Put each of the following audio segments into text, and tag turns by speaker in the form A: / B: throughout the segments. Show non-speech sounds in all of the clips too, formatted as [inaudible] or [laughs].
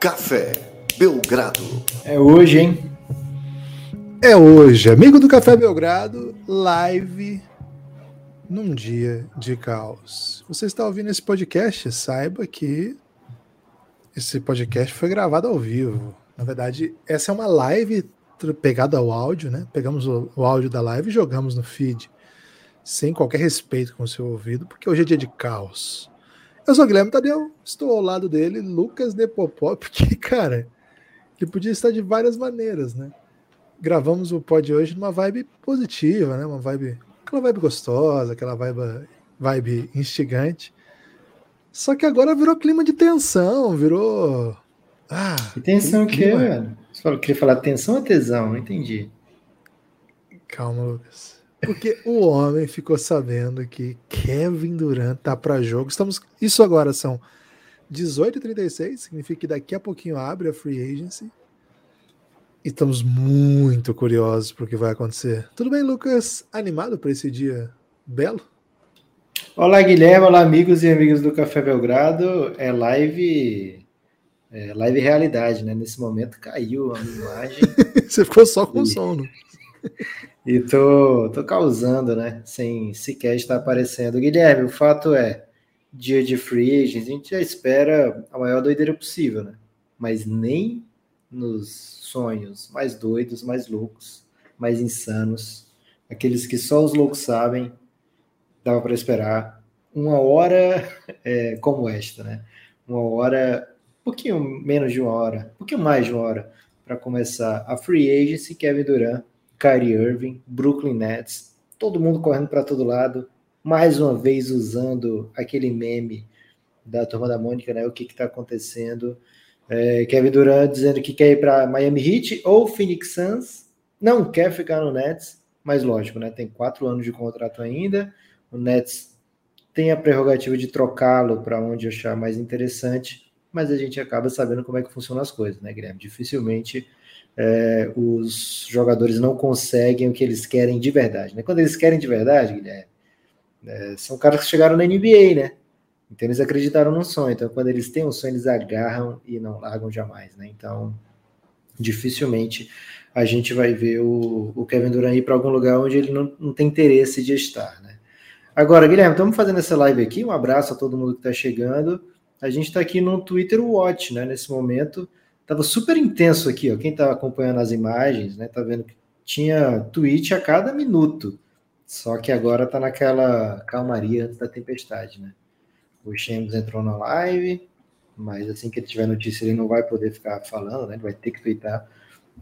A: Café Belgrado.
B: É hoje, hein?
C: É hoje, amigo do Café Belgrado, live num dia de caos. Você está ouvindo esse podcast? Saiba que esse podcast foi gravado ao vivo. Na verdade, essa é uma live pegada ao áudio, né? Pegamos o, o áudio da live e jogamos no feed, sem qualquer respeito com o seu ouvido, porque hoje é dia de caos. Eu sou o Guilherme Tadeu, estou ao lado dele, Lucas Nepopó, [laughs] porque, cara, ele podia estar de várias maneiras, né? Gravamos o pod hoje numa vibe positiva, né? Uma vibe, aquela vibe gostosa, aquela vibe, vibe instigante. Só que agora virou clima de tensão, virou.
B: Ah, e tensão o quê, velho? Você falou, queria falar tensão ou tesão? Não entendi.
C: Calma, Lucas. Porque o homem ficou sabendo que Kevin Durant tá para jogo. Estamos, isso agora são 18h36, significa que daqui a pouquinho abre a free agency. E estamos muito curiosos para o que vai acontecer. Tudo bem, Lucas? Animado para esse dia belo?
B: Olá, Guilherme. Olá, amigos e amigas do Café Belgrado. É live é, live realidade, né? Nesse momento caiu a imagem. [laughs]
C: Você ficou só com e... sono. [laughs]
B: e tô, tô causando, né? Sem sequer estar aparecendo. Guilherme, o fato é, dia de free agent, a gente já espera a maior doideira possível, né? Mas nem nos sonhos mais doidos, mais loucos, mais insanos, aqueles que só os loucos sabem, dava para esperar uma hora [laughs] é, como esta, né? Uma hora pouquinho menos de uma hora, um pouquinho mais de uma hora, para começar a free agency, Kevin Durant, Kyrie Irving, Brooklyn Nets, todo mundo correndo para todo lado, mais uma vez usando aquele meme da turma da Mônica, né? O que está acontecendo? É, Kevin Durant dizendo que quer ir para Miami Heat ou Phoenix Suns, não quer ficar no Nets, mas lógico, né? Tem quatro anos de contrato ainda. O Nets tem a prerrogativa de trocá-lo para onde achar mais interessante mas a gente acaba sabendo como é que funcionam as coisas, né, Guilherme? Dificilmente é, os jogadores não conseguem o que eles querem de verdade. Né? Quando eles querem de verdade, Guilherme, é, são caras que chegaram na NBA, né? Então eles acreditaram no sonho. Então, quando eles têm um sonho, eles agarram e não largam jamais, né? Então, dificilmente a gente vai ver o, o Kevin Durant ir para algum lugar onde ele não, não tem interesse de estar, né? Agora, Guilherme, estamos fazendo essa live aqui. Um abraço a todo mundo que está chegando a gente está aqui no Twitter Watch, né? Nesse momento, estava super intenso aqui, ó. Quem está acompanhando as imagens, né? Tá vendo que tinha tweet a cada minuto. Só que agora está naquela calmaria antes da tempestade, né? O Shams entrou na live, mas assim que ele tiver notícia, ele não vai poder ficar falando, né? Ele vai ter que tweetar.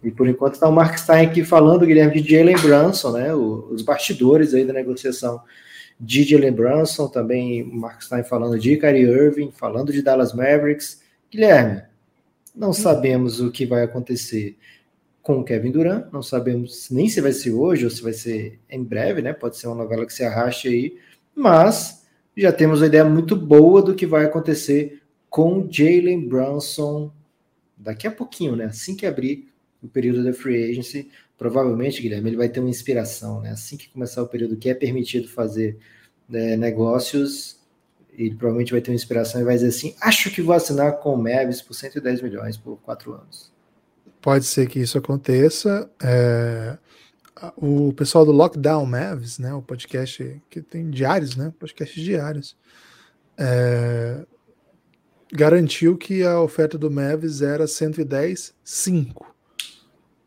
B: E por enquanto está o Mark Stein aqui falando, Guilherme, de Jalen Brunson, né? O, os bastidores aí da negociação de Jalen também Mark Stein falando de Kyrie Irving, falando de Dallas Mavericks. Guilherme, não sabemos o que vai acontecer com o Kevin Durant, não sabemos nem se vai ser hoje ou se vai ser em breve, né? Pode ser uma novela que se arraste aí, mas já temos uma ideia muito boa do que vai acontecer com Jalen Brunson daqui a pouquinho, né? Assim que abrir o período da free agency, provavelmente, Guilherme, ele vai ter uma inspiração, né? Assim que começar o período que é permitido fazer né, negócios, ele provavelmente vai ter uma inspiração e vai dizer assim: acho que vou assinar com o Mavis por 110 milhões por quatro anos.
C: Pode ser que isso aconteça. É... O pessoal do Lockdown Mavs, né, o podcast que tem diários, né, podcasts diários, é... garantiu que a oferta do Mavis era 110, 5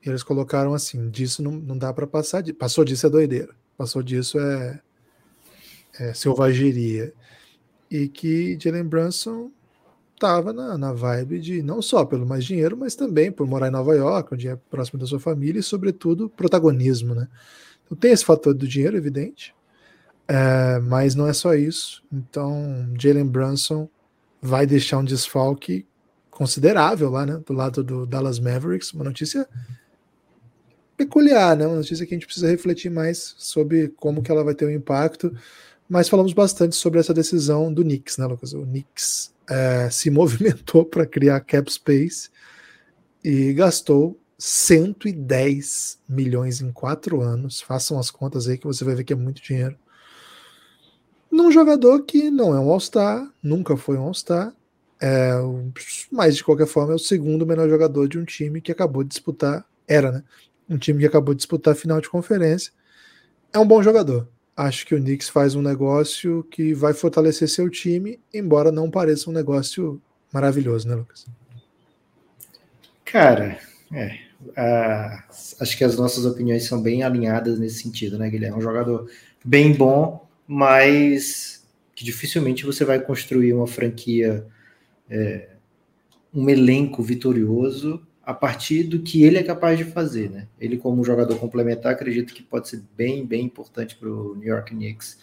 C: eles colocaram assim: disso não, não dá para passar. Passou disso é doideira. Passou disso é, é selvageria. E que Jalen Brunson estava na, na vibe de não só pelo mais dinheiro, mas também por morar em Nova York, onde é próximo da sua família e, sobretudo, protagonismo. Né? Então tem esse fator do dinheiro, evidente, é, mas não é só isso. Então, Jalen Brunson vai deixar um desfalque considerável lá, né, do lado do Dallas Mavericks, uma notícia peculiar, né? Uma notícia que a gente precisa refletir mais sobre como que ela vai ter um impacto. Mas falamos bastante sobre essa decisão do Knicks, né, Lucas? O Knicks é, se [laughs] movimentou para criar cap space e gastou 110 milhões em quatro anos. Façam as contas aí que você vai ver que é muito dinheiro. Num jogador que não é um All-Star, nunca foi um All-Star, É, mas de qualquer forma é o segundo melhor jogador de um time que acabou de disputar, era, né? Um time que acabou de disputar a final de conferência. É um bom jogador. Acho que o Knicks faz um negócio que vai fortalecer seu time, embora não pareça um negócio maravilhoso, né, Lucas?
B: Cara, é, acho que as nossas opiniões são bem alinhadas nesse sentido, né, Guilherme? É um jogador bem bom, mas que dificilmente você vai construir uma franquia, é, um elenco vitorioso a partir do que ele é capaz de fazer, né? Ele como jogador complementar, acredito que pode ser bem, bem importante para o New York Knicks,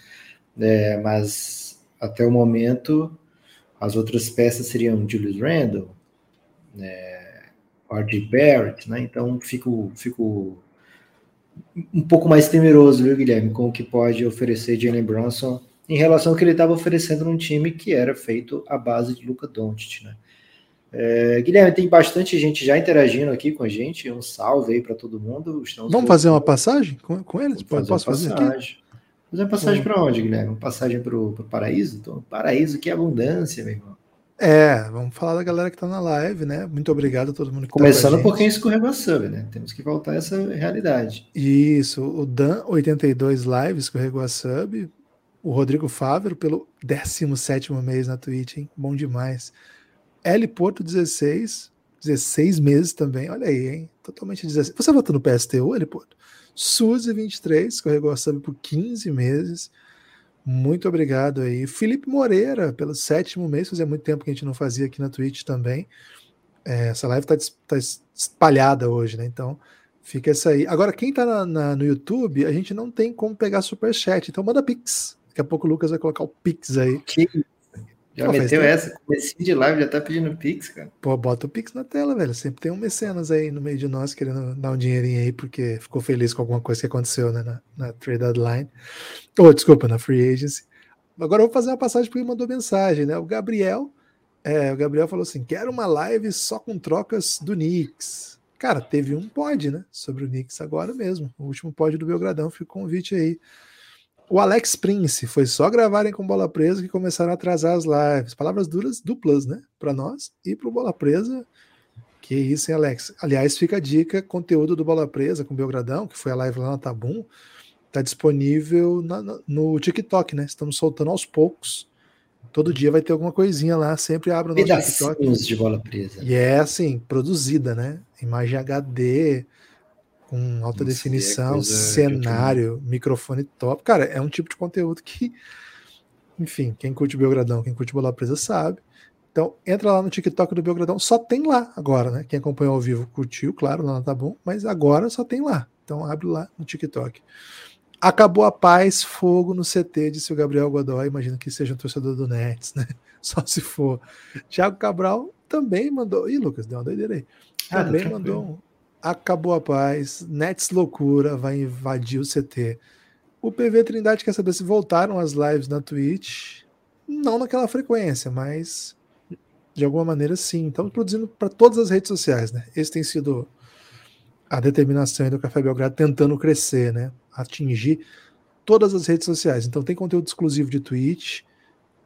B: é, mas até o momento as outras peças seriam Julius Randle, é, R.J. Barrett, né? Então fico, fico um pouco mais temeroso, viu, Guilherme, com o que pode oferecer Jalen Brunson em relação ao que ele estava oferecendo num time que era feito à base de Luca Doncic, né? É, Guilherme, tem bastante gente já interagindo aqui com a gente. Um salve aí para todo mundo.
C: Estamos Vamos fazer uma passagem com, com eles?
B: Fazer Posso fazer passagem. aqui? Fazer uma passagem para onde, Guilherme? Uma passagem para o paraíso? Então, paraíso, que abundância, meu irmão.
C: É, vamos falar da galera que está na live, né? Muito obrigado a todo mundo que
B: tá Começando tá por quem escorregou a sub, né? Temos que voltar a essa realidade.
C: Isso, o Dan82 Live escorregou a sub. O Rodrigo Fávero pelo 17 mês na Twitch, hein? Bom demais. L Porto 16, 16 meses também. Olha aí, hein? Totalmente 16. Você votou no PSTU, L Porto? Suzy 23, escorregou a sub por 15 meses. Muito obrigado aí. Felipe Moreira, pelo sétimo mês, fazia muito tempo que a gente não fazia aqui na Twitch também. É, essa live está tá espalhada hoje, né? Então, fica essa aí. Agora, quem está no YouTube, a gente não tem como pegar super chat, então manda Pix. Daqui a pouco o Lucas vai colocar o Pix aí.
B: Que já Pô, meteu essa? Comecinho de live, já tá pedindo Pix, cara.
C: Pô, bota o Pix na tela, velho. Sempre tem um mecenas aí no meio de nós querendo dar um dinheirinho aí, porque ficou feliz com alguma coisa que aconteceu né, na, na trade deadline. Ou, oh, desculpa, na free agency. Agora eu vou fazer uma passagem porque ele mandou mensagem, né? O Gabriel, é, o Gabriel falou assim: quero uma live só com trocas do Knicks. Cara, teve um pod, né? Sobre o Knicks agora mesmo. O último pod do Belgradão, fica o convite aí. O Alex Prince foi só gravarem com bola presa que começaram a atrasar as lives. Palavras duras duplas, né? Para nós e para o Bola Presa. Que isso, hein, Alex? Aliás, fica a dica: conteúdo do Bola Presa com Belgradão, que foi a live lá na Tabum, tá disponível na, no TikTok, né? Estamos soltando aos poucos. Todo dia vai ter alguma coisinha lá, sempre abre o
B: nosso TikTok. de bola presa.
C: E é assim, produzida, né? Imagem HD, com alta Isso é definição, cenário, microfone top. Cara, é um tipo de conteúdo que, enfim, quem curte Belgradão, quem curte Bola Presa sabe. Então, entra lá no TikTok do Belgradão, só tem lá agora, né? Quem acompanhou ao vivo curtiu, claro, lá tá bom, mas agora só tem lá. Então, abre lá no TikTok. Acabou a paz, fogo no CT, disse o Gabriel Godoy. Imagino que seja um torcedor do Nets, né? [laughs] Só se for. Thiago Cabral também mandou. Ih, Lucas, deu uma doideira aí. Ah, também tá mandou acabou a paz, Nets loucura vai invadir o CT. O PV Trindade quer saber se voltaram as lives na Twitch. Não naquela frequência, mas de alguma maneira sim. Estamos produzindo para todas as redes sociais, né? Esse tem sido a determinação do Café Belgrado tentando crescer, né? Atingir todas as redes sociais. Então tem conteúdo exclusivo de Twitch,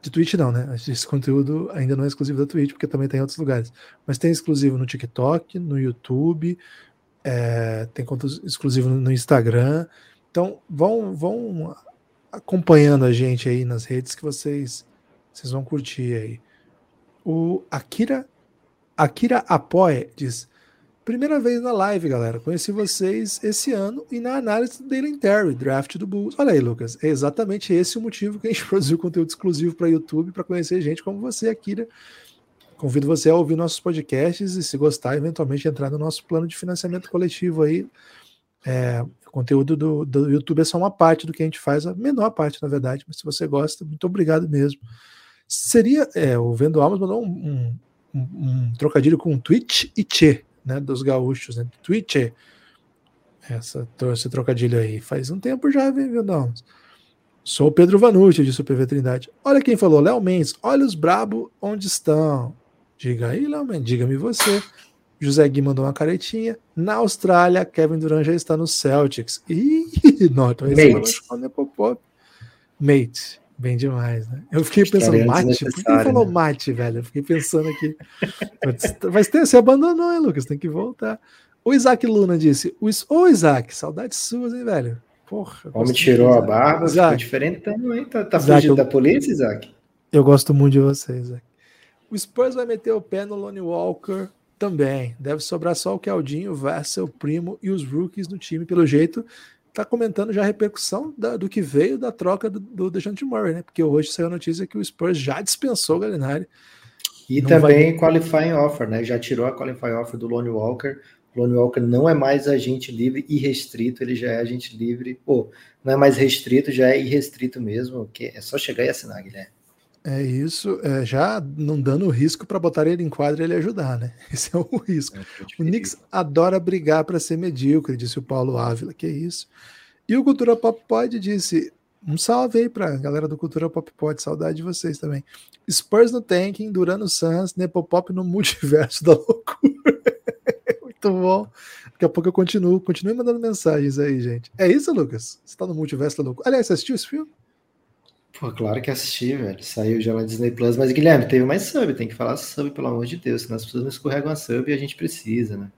C: de Twitch não, né? Esse conteúdo ainda não é exclusivo da Twitch, porque também tem em outros lugares. Mas tem exclusivo no TikTok, no YouTube, é, tem conteúdo exclusivo no Instagram. Então vão, vão acompanhando a gente aí nas redes que vocês, vocês vão curtir aí. O Akira Akira Apoia diz: Primeira vez na live, galera. Conheci vocês esse ano e na análise do Dalen Terry, draft do Bulls. Olha aí, Lucas. É exatamente esse o motivo que a gente [laughs] produziu conteúdo exclusivo para YouTube, para conhecer gente como você, Akira. Convido você a ouvir nossos podcasts e, se gostar, eventualmente entrar no nosso plano de financiamento coletivo aí. É, o conteúdo do, do YouTube é só uma parte do que a gente faz, a menor parte, na verdade. Mas se você gosta, muito obrigado mesmo. Seria. É, o Vendo Almas mandou um, um, um, um trocadilho com Twitch e Tchê né, dos gaúchos, né? Twitch, essa, esse trocadilho aí. Faz um tempo já, viu, não? Sou Pedro Vanucci, disse o PV Trindade. Olha quem falou, Léo Mendes. Olha os brabo onde estão. Diga aí, Léo Mendes, diga-me você. José Gui mandou uma caretinha. Na Austrália, Kevin Durant já está no Celtics. Ih, [laughs] não, então esse
B: Mate.
C: é Mate. Bem demais, né? Eu fiquei pensando, mate? Por que ele falou né? mate, velho? Eu fiquei pensando aqui. Mas ter, você abandonou, hein, Lucas? Tem que voltar. O Isaac Luna disse: Ô, Isaac, saudades suas, hein, velho?
B: Porra. O homem tirou a barba, Isaac. ficou diferente também. Tá, tá Isaac, fugindo eu... da polícia, Isaac?
C: Eu gosto muito de você, Isaac. O Spurs vai meter o pé no Lonnie Walker também. Deve sobrar só o Caldinho, Vassell, Primo e os rookies no time, pelo jeito tá comentando já a repercussão da, do que veio da troca do, do DeJounte Murray, né? Porque hoje saiu a notícia que o Spurs já dispensou o Gallinari.
B: E também vai... qualifying offer, né? Já tirou a qualifying offer do Lonnie Walker. O Lonnie Walker não é mais agente livre e restrito, ele já é agente livre. Pô, não é mais restrito, já é irrestrito mesmo, que é só chegar e assinar, Guilherme.
C: É isso, é, já não dando risco para botar ele em quadra e ele ajudar, né? [laughs] Esse é o risco. É o Knicks adora brigar para ser medíocre, disse o Paulo Ávila, que é isso. E o Cultura Pop Pod disse: um salve aí para a galera do Cultura Pop Pod, saudade de vocês também. Spurs no tanking, Durano Sans, Nepopop no multiverso da loucura. [laughs] Muito bom. Daqui a pouco eu continuo, continue mandando mensagens aí, gente. É isso, Lucas? Você tá no multiverso da loucura. Aliás, você assistiu esse filme?
B: Pô, claro que assisti, velho. Saiu já na Disney Plus. Mas, Guilherme, teve mais sub. Tem que falar sub, pelo amor de Deus. Senão as pessoas não escorregam a sub e a gente precisa, né?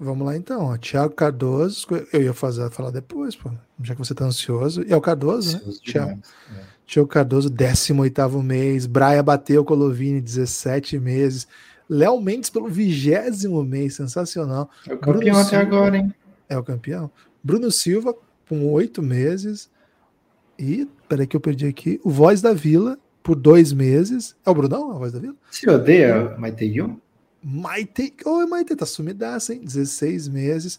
C: Vamos lá então. Ó. Tiago Cardoso. Eu ia fazer, falar depois, pô. Já que você tá ansioso. E é o Cardoso, né? Tiago. É. Tiago Cardoso, 18 mês. Braia bateu Colovini, 17 meses. Léo Mendes pelo vigésimo mês. Sensacional.
B: É o campeão Bruno até Silva, agora, hein?
C: É o campeão. Bruno Silva, com oito meses. E, peraí que eu perdi aqui, o Voz da Vila, por dois meses. É o Brunão, a Voz da Vila?
B: Se odeia Maite Yun?
C: Maite, oi Maite, tá sumidaça, hein? 16 meses.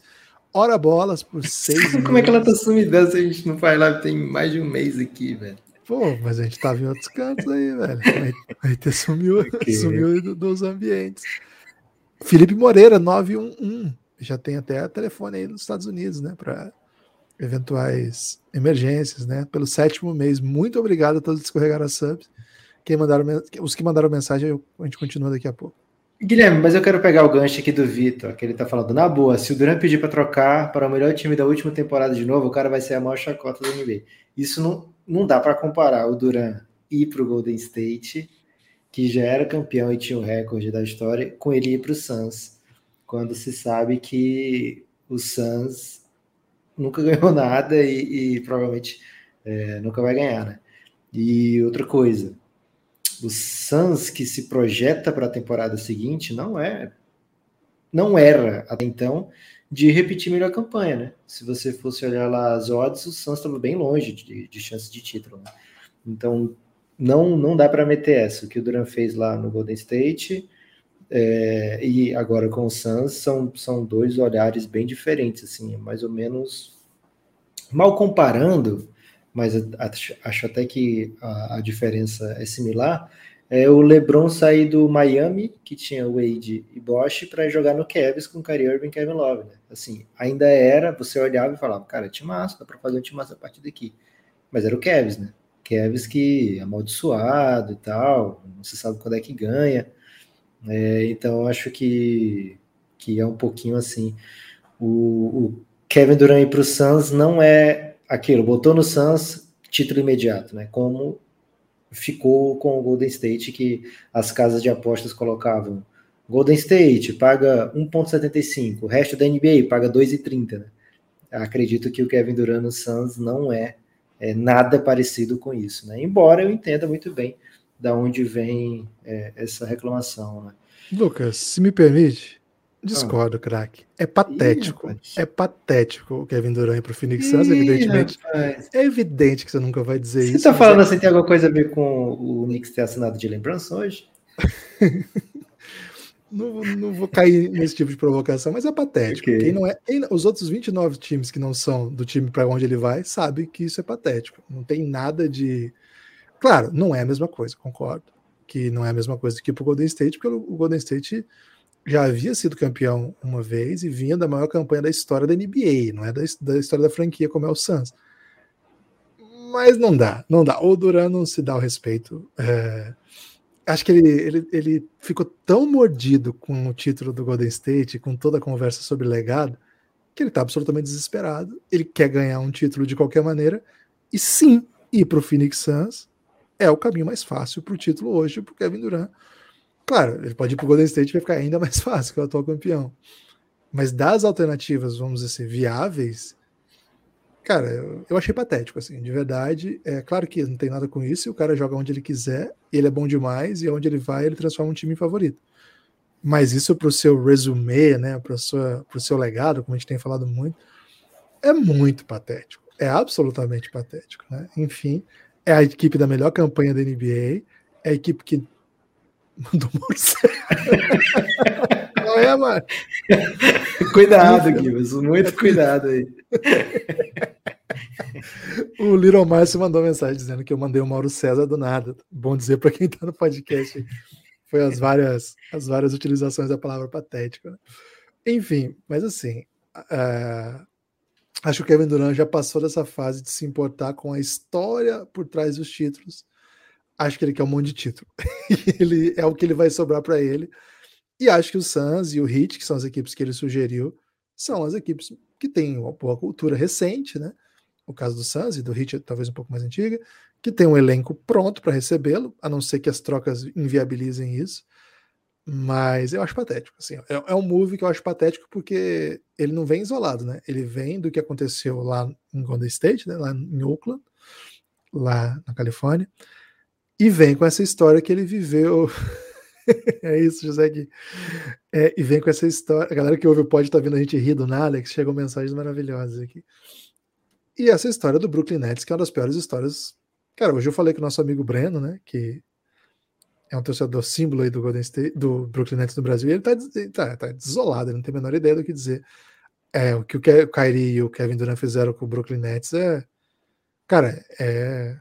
C: Ora bolas por [laughs] seis meses.
B: Como é que ela tá sumidaça? A gente não faz live tem mais de um mês aqui, velho.
C: Pô, mas a gente tava em outros cantos aí, velho. Maite sumiu, [laughs] okay. sumiu dos ambientes. Felipe Moreira, 911. Já tem até telefone aí nos Estados Unidos, né? Pra eventuais emergências, né? Pelo sétimo mês. Muito obrigado a todos que escorregaram a subs. Quem mandaram, os que mandaram mensagem, a gente continua daqui a pouco.
B: Guilherme, mas eu quero pegar o gancho aqui do Vitor, que ele tá falando, na boa, se o Duran pedir para trocar para o melhor time da última temporada de novo, o cara vai ser a maior chacota do NBA. Isso não, não dá para comparar o Duran ir para o Golden State, que já era campeão e tinha o recorde da história, com ele ir para o Suns, quando se sabe que o Suns nunca ganhou [laughs] nada e, e provavelmente é, nunca vai ganhar, né? E outra coisa, o Suns que se projeta para a temporada seguinte não é, não era até então de repetir melhor campanha, né? Se você fosse olhar lá as odds, o Suns estava bem longe de, de chance de título. Né? Então não não dá para meter essa. O que o Duran fez lá no Golden State é, e agora com o Suns são, são dois olhares bem diferentes, assim, mais ou menos mal comparando, mas acho, até que a, a, diferença é similar. É o LeBron sair do Miami, que tinha Wade e Bosch, para jogar no Cavs com Kyrie Irving e Kevin Love. Né? Assim, ainda era, você olhava e falava, cara, time massa, dá para fazer um time massa a partir daqui. Mas era o Cavs, né? Cavs que é amaldiçoado e tal, não se sabe quando é que ganha. É, então acho que, que é um pouquinho assim. O, o Kevin Durant ir para o Suns não é aquilo, botou no Suns título imediato, né? Como ficou com o Golden State, que as casas de apostas colocavam Golden State paga 1,75, o resto da NBA paga 2,30. Né? Acredito que o Kevin Durant no Suns não é, é, nada parecido com isso, né? Embora eu entenda muito bem da onde vem é, essa reclamação. Né?
C: Lucas, se me permite, discordo, ah. craque. É patético. Ih, é patético o Kevin Durant para o Phoenix Suns, evidentemente. Rapaz. É evidente que você nunca vai dizer
B: você
C: isso.
B: Você tá falando é... assim, tem alguma coisa a ver com o Knicks ter assinado de lembrança hoje? [laughs]
C: não, não vou cair nesse tipo de provocação, mas é patético. Okay. Quem não é, quem, os outros 29 times que não são do time para onde ele vai, sabe que isso é patético. Não tem nada de Claro, não é a mesma coisa, concordo. Que não é a mesma coisa que para o Golden State, porque o Golden State já havia sido campeão uma vez e vinha da maior campanha da história da NBA, não é da, da história da franquia como é o Suns. Mas não dá, não dá. O Duran não se dá o respeito. É, acho que ele, ele, ele ficou tão mordido com o título do Golden State, com toda a conversa sobre legado, que ele está absolutamente desesperado. Ele quer ganhar um título de qualquer maneira. E sim, ir para o Phoenix Suns é o caminho mais fácil para o título hoje para o Kevin Durant. Claro, ele pode ir para o Golden State e vai ficar ainda mais [laughs] fácil que o atual campeão. Mas das alternativas, vamos dizer assim, viáveis, cara, eu, eu achei patético, assim, de verdade. É claro que não tem nada com isso, o cara joga onde ele quiser, ele é bom demais, e onde ele vai, ele transforma um time em favorito. Mas isso para o seu resumê, né, para o seu legado, como a gente tem falado muito, é muito patético. É absolutamente patético. Né? Enfim, é a equipe da melhor campanha da NBA, é a equipe que [laughs] mandou morcego. [laughs]
B: Não é, mano? Cuidado, Guilherme, muito cuidado aí.
C: o Little Márcio mandou mensagem dizendo que eu mandei o Mauro César do nada. Bom dizer para quem está no podcast. Foi as várias, as várias utilizações da palavra patética. Né? Enfim, mas assim, uh, acho que o Kevin Durant já passou dessa fase de se importar com a história por trás dos títulos. Acho que ele quer um monte de título. [laughs] ele é o que ele vai sobrar para ele. E acho que o Suns e o Heat, que são as equipes que ele sugeriu, são as equipes que têm uma boa cultura recente, né? O caso do Suns e do Heat, talvez um pouco mais antiga, que tem um elenco pronto para recebê-lo, a não ser que as trocas inviabilizem isso. Mas eu acho patético. Assim, é, é, um move que eu acho patético porque ele não vem isolado, né? Ele vem do que aconteceu lá em Golden State, né? lá em Oakland, lá na Califórnia, e vem com essa história que ele viveu. [laughs] é isso, José Gui. É, e vem com essa história. A galera que ouve o pod tá vendo a gente rir do nada, que chegam mensagens maravilhosas aqui. E essa história do Brooklyn Nets, que é uma das piores histórias. Cara, hoje eu falei com o nosso amigo Breno, né? Que é um torcedor símbolo aí do Golden State, do Brooklyn Nets no Brasil, e ele tá, tá, tá desolado, ele não tem a menor ideia do que dizer. É, o que o Kyrie e o Kevin Durant fizeram com o Brooklyn Nets é, cara, é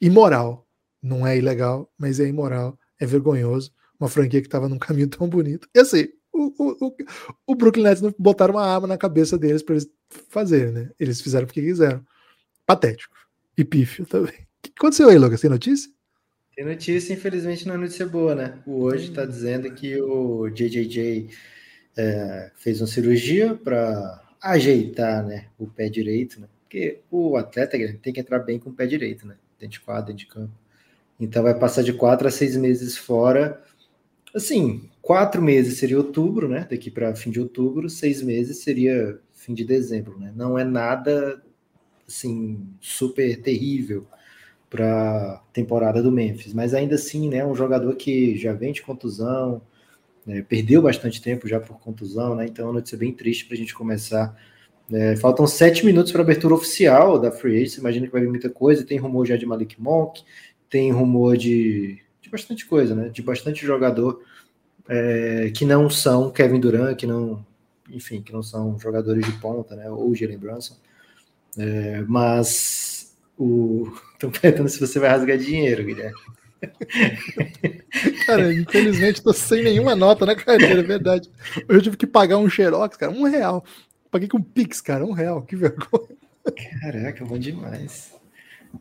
C: imoral. Não é ilegal, mas é imoral, é vergonhoso. Uma franquia que estava num caminho tão bonito. E assim, o, o, o, Brooklyn Nets não botaram uma arma na cabeça deles para eles fazerem, né? Eles fizeram porque quiseram. Patético. E pífio também. O que aconteceu aí, Lucas? Tem notícia?
B: Tem notícia, infelizmente não é notícia boa, né? O hoje está dizendo que o JJJ é, fez uma cirurgia para ajeitar né, o pé direito, né? Porque o atleta tem que entrar bem com o pé direito, né? Dentro de quadro, dentro de campo. Então vai passar de quatro a seis meses fora. Assim, quatro meses seria outubro, né? Daqui para fim de outubro, seis meses seria fim de dezembro, né? Não é nada assim super terrível para temporada do Memphis, mas ainda assim, né, um jogador que já vem de contusão, né, perdeu bastante tempo já por contusão, né, então é uma notícia bem triste para a gente começar. É, faltam sete minutos para a abertura oficial da Free Agents, imagina que vai vir muita coisa, tem rumor já de Malik Monk, tem rumor de, de bastante coisa, né, de bastante jogador é, que não são Kevin Durant, que não, enfim, que não são jogadores de ponta, né, ou Jalen Brunson, é, mas o. [laughs] Estão perguntando se você vai rasgar dinheiro, Guilherme. [laughs]
C: Cara, infelizmente tô sem nenhuma nota na carteira, é verdade. Eu tive que pagar um xerox, cara, um real. Paguei com Pix, cara, um real, que vergonha.
B: Caraca, bom demais.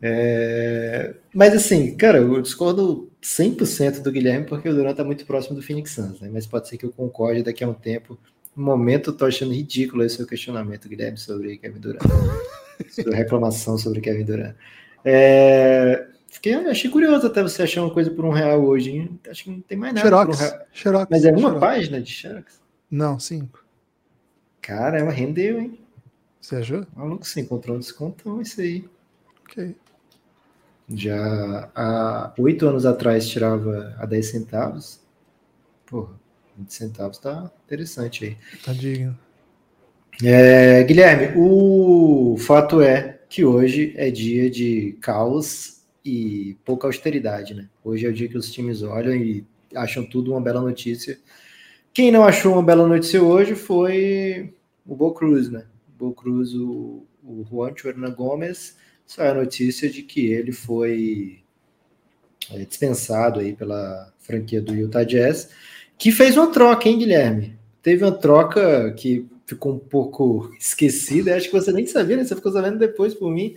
B: É... Mas assim, cara, eu discordo 100% do Guilherme porque o Durant tá muito próximo do Phoenix Suns, né? Mas pode ser que eu concorde daqui a um tempo. No momento, eu tô achando ridículo esse seu questionamento, Guilherme, sobre Kevin Durant. Sua reclamação sobre Kevin Durant. É, fiquei, achei curioso até você achar uma coisa por um real hoje. Hein? Acho que não tem mais nada.
C: Xerox,
B: um.
C: Xerox,
B: Mas é uma
C: Xerox.
B: página de Xerox?
C: Não, cinco.
B: Caramba, rendeu, hein?
C: Você achou?
B: Maluco, você encontrou um descontão isso aí.
C: Ok.
B: Já há oito anos atrás tirava a 10 centavos. Porra, 20 centavos tá interessante aí.
C: Tá digno.
B: É, Guilherme, o fato é que hoje é dia de caos e pouca austeridade, né? Hoje é o dia que os times olham e acham tudo uma bela notícia. Quem não achou uma bela notícia hoje foi o Bo Cruz, né? Bo Cruz, o, o Juancho Hernan Gomes, saiu a notícia de que ele foi é, dispensado aí pela franquia do Utah Jazz, que fez uma troca, hein, Guilherme? Teve uma troca que ficou um pouco [laughs] esquecida. Acho que você nem sabia, né? Você ficou sabendo depois por mim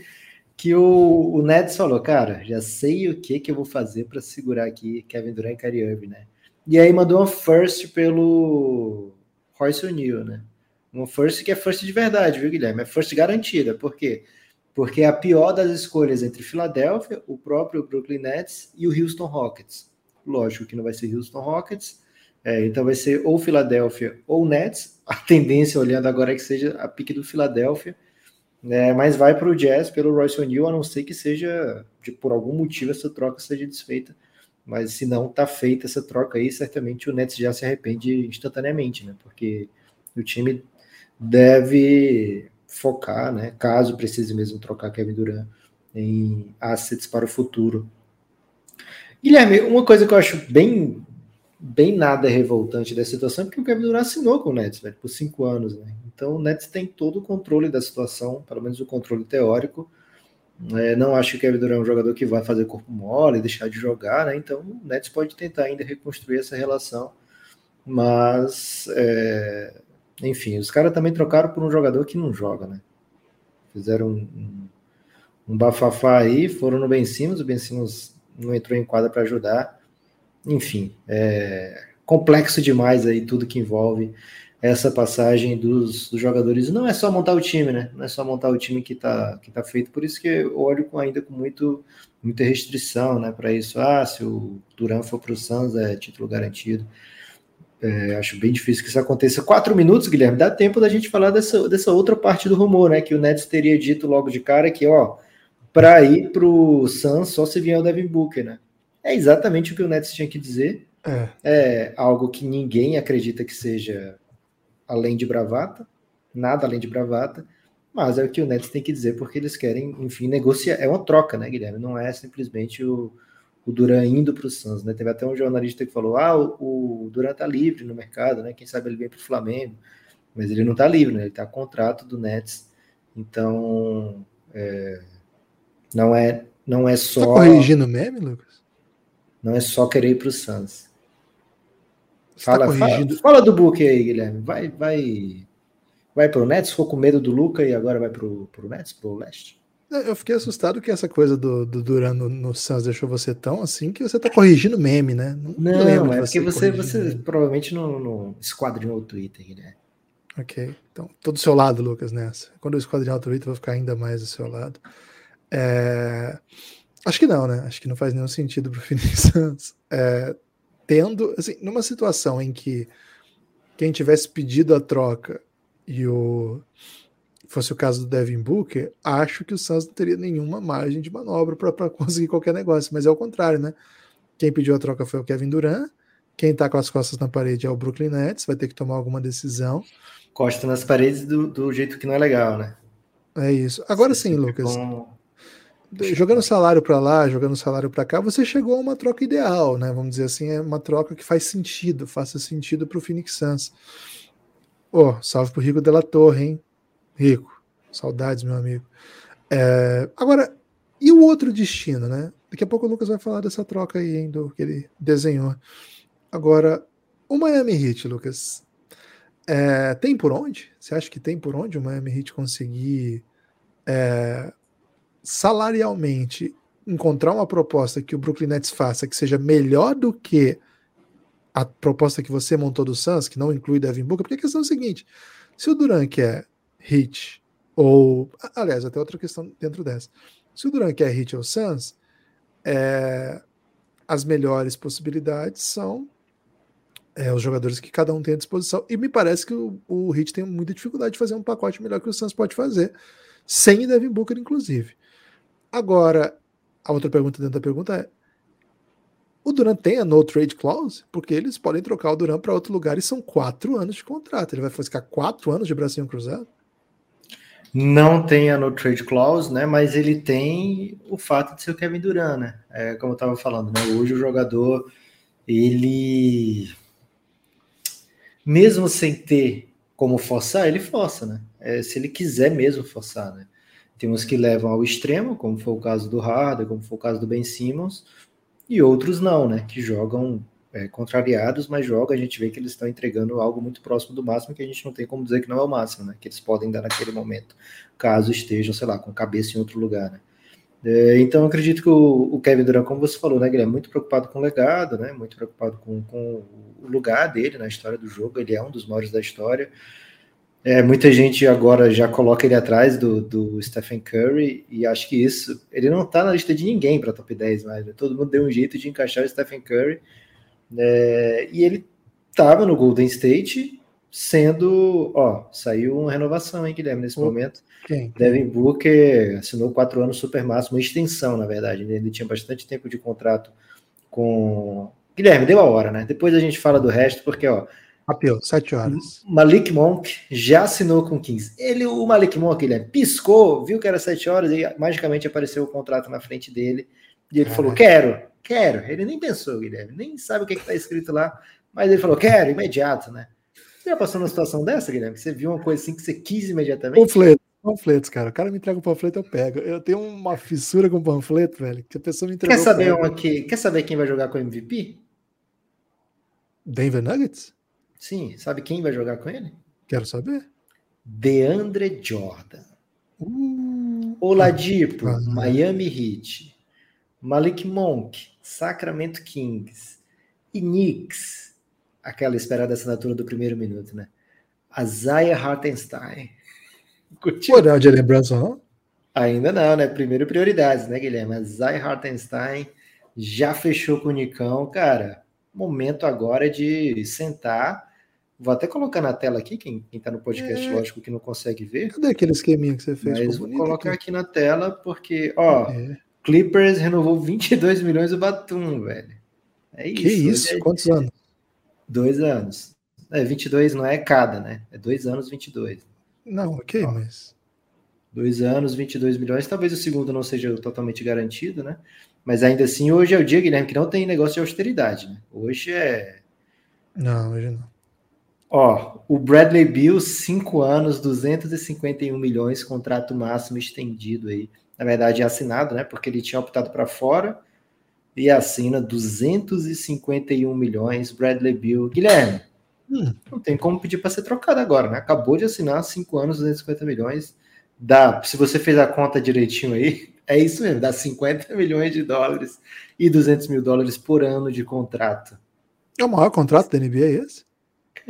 B: que o, o Nets falou, cara, já sei o que que eu vou fazer para segurar aqui Kevin Durant e Kyrie Irving, né? E aí mandou uma first pelo Royce O'Neal, né? Uma first que é first de verdade, viu, Guilherme? É first garantida. Por quê? porque é a pior das escolhas entre Filadélfia, o próprio Brooklyn Nets e o Houston Rockets. Lógico que não vai ser Houston Rockets, é, então vai ser ou Filadélfia ou Nets. A tendência, olhando agora, é que seja a pique do Filadélfia, né, mas vai para o Jazz pelo Royce O'Neal, a não ser que seja, de, por algum motivo, essa troca seja desfeita. Mas se não está feita essa troca aí, certamente o Nets já se arrepende instantaneamente, né? Porque o time deve focar, né? Caso precise mesmo trocar Kevin Durant em assets para o futuro. Guilherme, uma coisa que eu acho bem bem nada revoltante dessa situação, porque o Kevin Durant assinou com o Nets, velho, por cinco anos, né? Então o Nets tem todo o controle da situação, pelo menos o controle teórico. É, não acho que o Kevin Durant é um jogador que vai fazer corpo mole, deixar de jogar, né? Então o Nets pode tentar ainda reconstruir essa relação, mas é, enfim, os caras também trocaram por um jogador que não joga, né? Fizeram um, um, um bafafá aí, foram no Ben Simmons, o Ben Simmons não entrou em quadra para ajudar enfim, é complexo demais aí tudo que envolve essa passagem dos, dos, jogadores. Não é só montar o time, né? Não é só montar o time que está que tá feito. Por isso que eu olho com, ainda com muito, muita restrição, né? Para isso, ah, se o Duran for para o Suns é título garantido. É, acho bem difícil que isso aconteça. Quatro minutos, Guilherme, dá tempo da gente falar dessa, dessa outra parte do rumor, né? Que o Nets teria dito logo de cara que, ó, para ir para o Suns só se vier o Devin Booker, né? É exatamente o que o Nets tinha que dizer. É. é algo que ninguém acredita que seja além de bravata, nada além de bravata, mas é o que o Nets tem que dizer porque eles querem, enfim, negociar. É uma troca, né, Guilherme? Não é simplesmente o, o Duran indo para o Suns, né? Teve até um jornalista que falou: ah, o, o Duran tá livre no mercado, né? Quem sabe ele vem para o Flamengo, mas ele não tá livre, né? Ele tá contrato do Nets, então é, não é não é só. Tá
C: corrigindo o meme, Lucas?
B: Não é só querer ir para o Suns. Tá fala, tá fala, fala, do Book aí, Guilherme. Vai, vai, vai para o Nets? Ficou com medo do Luca e agora vai para o Nets, para o leste?
C: Eu fiquei assustado que essa coisa do, do Duran no, no Suns deixou você tão assim que você está corrigindo meme, né?
B: Não, não é porque você, você provavelmente não, não esquadrinhou o Twitter, Guilherme.
C: Ok, então tô do seu lado, Lucas, nessa. Quando eu esquadrinhar o Twitter, eu vou ficar ainda mais do seu lado. É... Acho que não, né? Acho que não faz nenhum sentido para o Phoenix Suns. É, tendo, assim, numa situação em que quem tivesse pedido a troca e o fosse o caso do Devin Booker, acho que o Suns não teria nenhuma margem de manobra para conseguir qualquer negócio, mas é o contrário, né? Quem pediu a troca foi o Kevin Durant, quem tá com as costas na parede é o Brooklyn Nets, vai ter que tomar alguma decisão.
B: Costa nas paredes do, do jeito que não é legal, né?
C: É isso. Agora sim, Lucas. Com jogando salário para lá, jogando salário para cá, você chegou a uma troca ideal, né? Vamos dizer assim, é uma troca que faz sentido, faça sentido para o Phoenix Suns. Ó, oh, salve pro Rico Della Torre, hein? Rico, saudades, meu amigo. É, agora, e o outro destino, né? Daqui a pouco o Lucas vai falar dessa troca aí, hein, do que ele desenhou. Agora, o Miami Heat, Lucas, é, tem por onde? Você acha que tem por onde o Miami Heat conseguir é, salarialmente encontrar uma proposta que o Brooklyn Nets faça que seja melhor do que a proposta que você montou do Suns, que não inclui Devin Booker, porque a questão é a seguinte: se o Duran quer hit, ou. Aliás, até outra questão dentro dessa. Se o Duran quer hit ou Suns, é, as melhores possibilidades são é, os jogadores que cada um tem à disposição. E me parece que o, o Hit tem muita dificuldade de fazer um pacote melhor que o Suns pode fazer, sem Devin Booker, inclusive. Agora, a outra pergunta dentro da pergunta é: o Duran tem a no trade clause? Porque eles podem trocar o Duran para outro lugar e são quatro anos de contrato. Ele vai ficar quatro anos de bracinho cruzado?
B: Não tem a no trade clause, né? Mas ele tem o fato de ser o Kevin Durant, né? É, como eu estava falando, né? Hoje o jogador ele mesmo sem ter como forçar, ele força, né? É, se ele quiser mesmo forçar, né? Tem uns que levam ao extremo, como foi o caso do Harder, como foi o caso do Ben Simmons, e outros não, né? Que jogam é, contrariados, mas jogam, a gente vê que eles estão entregando algo muito próximo do máximo, que a gente não tem como dizer que não é o máximo, né? Que eles podem dar naquele momento, caso estejam, sei lá, com cabeça em outro lugar, né? É, então, acredito que o, o, Kevin Durant, como você falou, né, Guilherme, muito preocupado com o legado, né, muito preocupado com, com, o lugar dele na história do jogo. Ele é um dos maiores da história. É, muita gente agora já coloca ele atrás do, do Stephen Curry e acho que isso, ele não tá na lista de ninguém para top 10 mais, né? todo mundo deu um jeito de encaixar o Stephen Curry é, e ele tava no Golden State sendo, ó, saiu uma renovação, hein, Guilherme, nesse momento. Quem? Devin Booker assinou quatro anos super máximo, uma extensão, na verdade, ele ainda tinha bastante tempo de contrato com... Guilherme, deu a hora, né? Depois a gente fala do resto, porque, ó,
C: Rapeu, sete horas.
B: Malik Monk já assinou com 15. Ele, o Malik Monk, ele piscou, viu que era sete horas e magicamente apareceu o contrato na frente dele. E ele falou: Quero, quero. Ele nem pensou, Guilherme, nem sabe o que está escrito lá, mas ele falou: Quero, imediato, né? Você já passou numa situação dessa, Guilherme? Você viu uma coisa assim que você quis imediatamente?
C: Panfleto, panfletos, cara. O cara me entrega um panfleto, eu pego. Eu tenho uma fissura com panfleto, velho, que a pessoa me entregou.
B: Quer saber, uma que, quer saber quem vai jogar com o MVP?
C: Denver Nuggets?
B: Sim, sabe quem vai jogar com ele?
C: Quero saber.
B: DeAndre Jordan. Uh, Oladipo, uh, Miami Heat. Malik Monk, Sacramento Kings. E Knicks, aquela esperada assinatura do primeiro minuto, né? Isaiah Hartenstein. [laughs]
C: Curtiu? Pô, de lembrança, não?
B: Ainda não, né? Primeiro prioridades, né, Guilherme? Isaiah Hartenstein já fechou com o Nicão. Cara, momento agora de sentar Vou até colocar na tela aqui, quem, está no podcast, é. lógico que não consegue ver.
C: Cadê aquele esqueminha que você fez?
B: Mas vou colocar aqui. aqui. na tela, porque, ó, é. Clippers renovou 22 milhões o Batum, velho.
C: É isso. Que isso? É... Quantos anos?
B: Dois anos. É, 22 não é cada, né? É dois anos, 22.
C: Não, ok, ó, mas...
B: Dois anos, 22 milhões. Talvez o segundo não seja totalmente garantido, né? Mas ainda assim, hoje é o dia, Guilherme, que não tem negócio de austeridade, né? Hoje é...
C: Não, hoje não.
B: Ó, o Bradley Bill, 5 anos, 251 milhões, contrato máximo estendido aí. Na verdade, é assinado, né? Porque ele tinha optado para fora e assina 251 milhões. Bradley Bill. Guilherme, hum. não tem como pedir para ser trocado agora, né? Acabou de assinar 5 anos, 250 milhões. Dá, se você fez a conta direitinho aí, é isso mesmo, dá 50 [laughs] milhões de dólares e 200 mil dólares por ano de contrato.
C: É o maior contrato da NBA esse?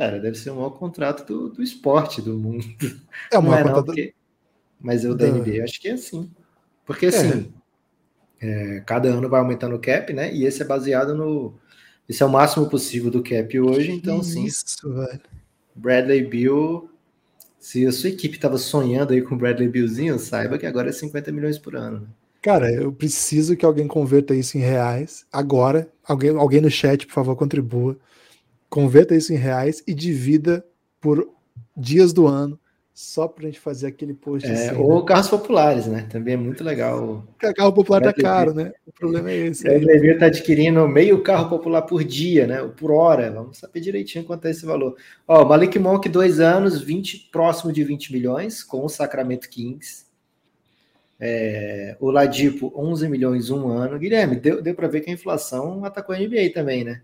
B: Cara, deve ser o maior contrato do, do esporte do mundo.
C: É o maior é, contrato.
B: Porque... Mas eu da NBA eu acho que é assim. Porque assim, é. É, cada ano vai aumentando o cap, né? E esse é baseado no. Esse é o máximo possível do cap hoje, então sim. Isso, velho. Bradley Bill. Se a sua equipe estava sonhando aí com o Bradley Billzinho, saiba que agora é 50 milhões por ano. Né?
C: Cara, eu preciso que alguém converta isso em reais agora. Alguém, alguém no chat, por favor, contribua converta isso em reais e divida por dias do ano, só para a gente fazer aquele post.
B: É, assim, ou né? carros populares, né? Também é muito legal.
C: Carro popular tá caro, né? O problema é esse.
B: O Levir tá adquirindo meio carro popular por dia, né? Por hora. Vamos saber direitinho quanto é esse valor. Ó, Malik Monk, dois anos, 20, próximo de 20 milhões, com o Sacramento Kings. É, o Ladipo, 11 milhões um ano. Guilherme, deu, deu para ver que a inflação atacou a NBA também, né?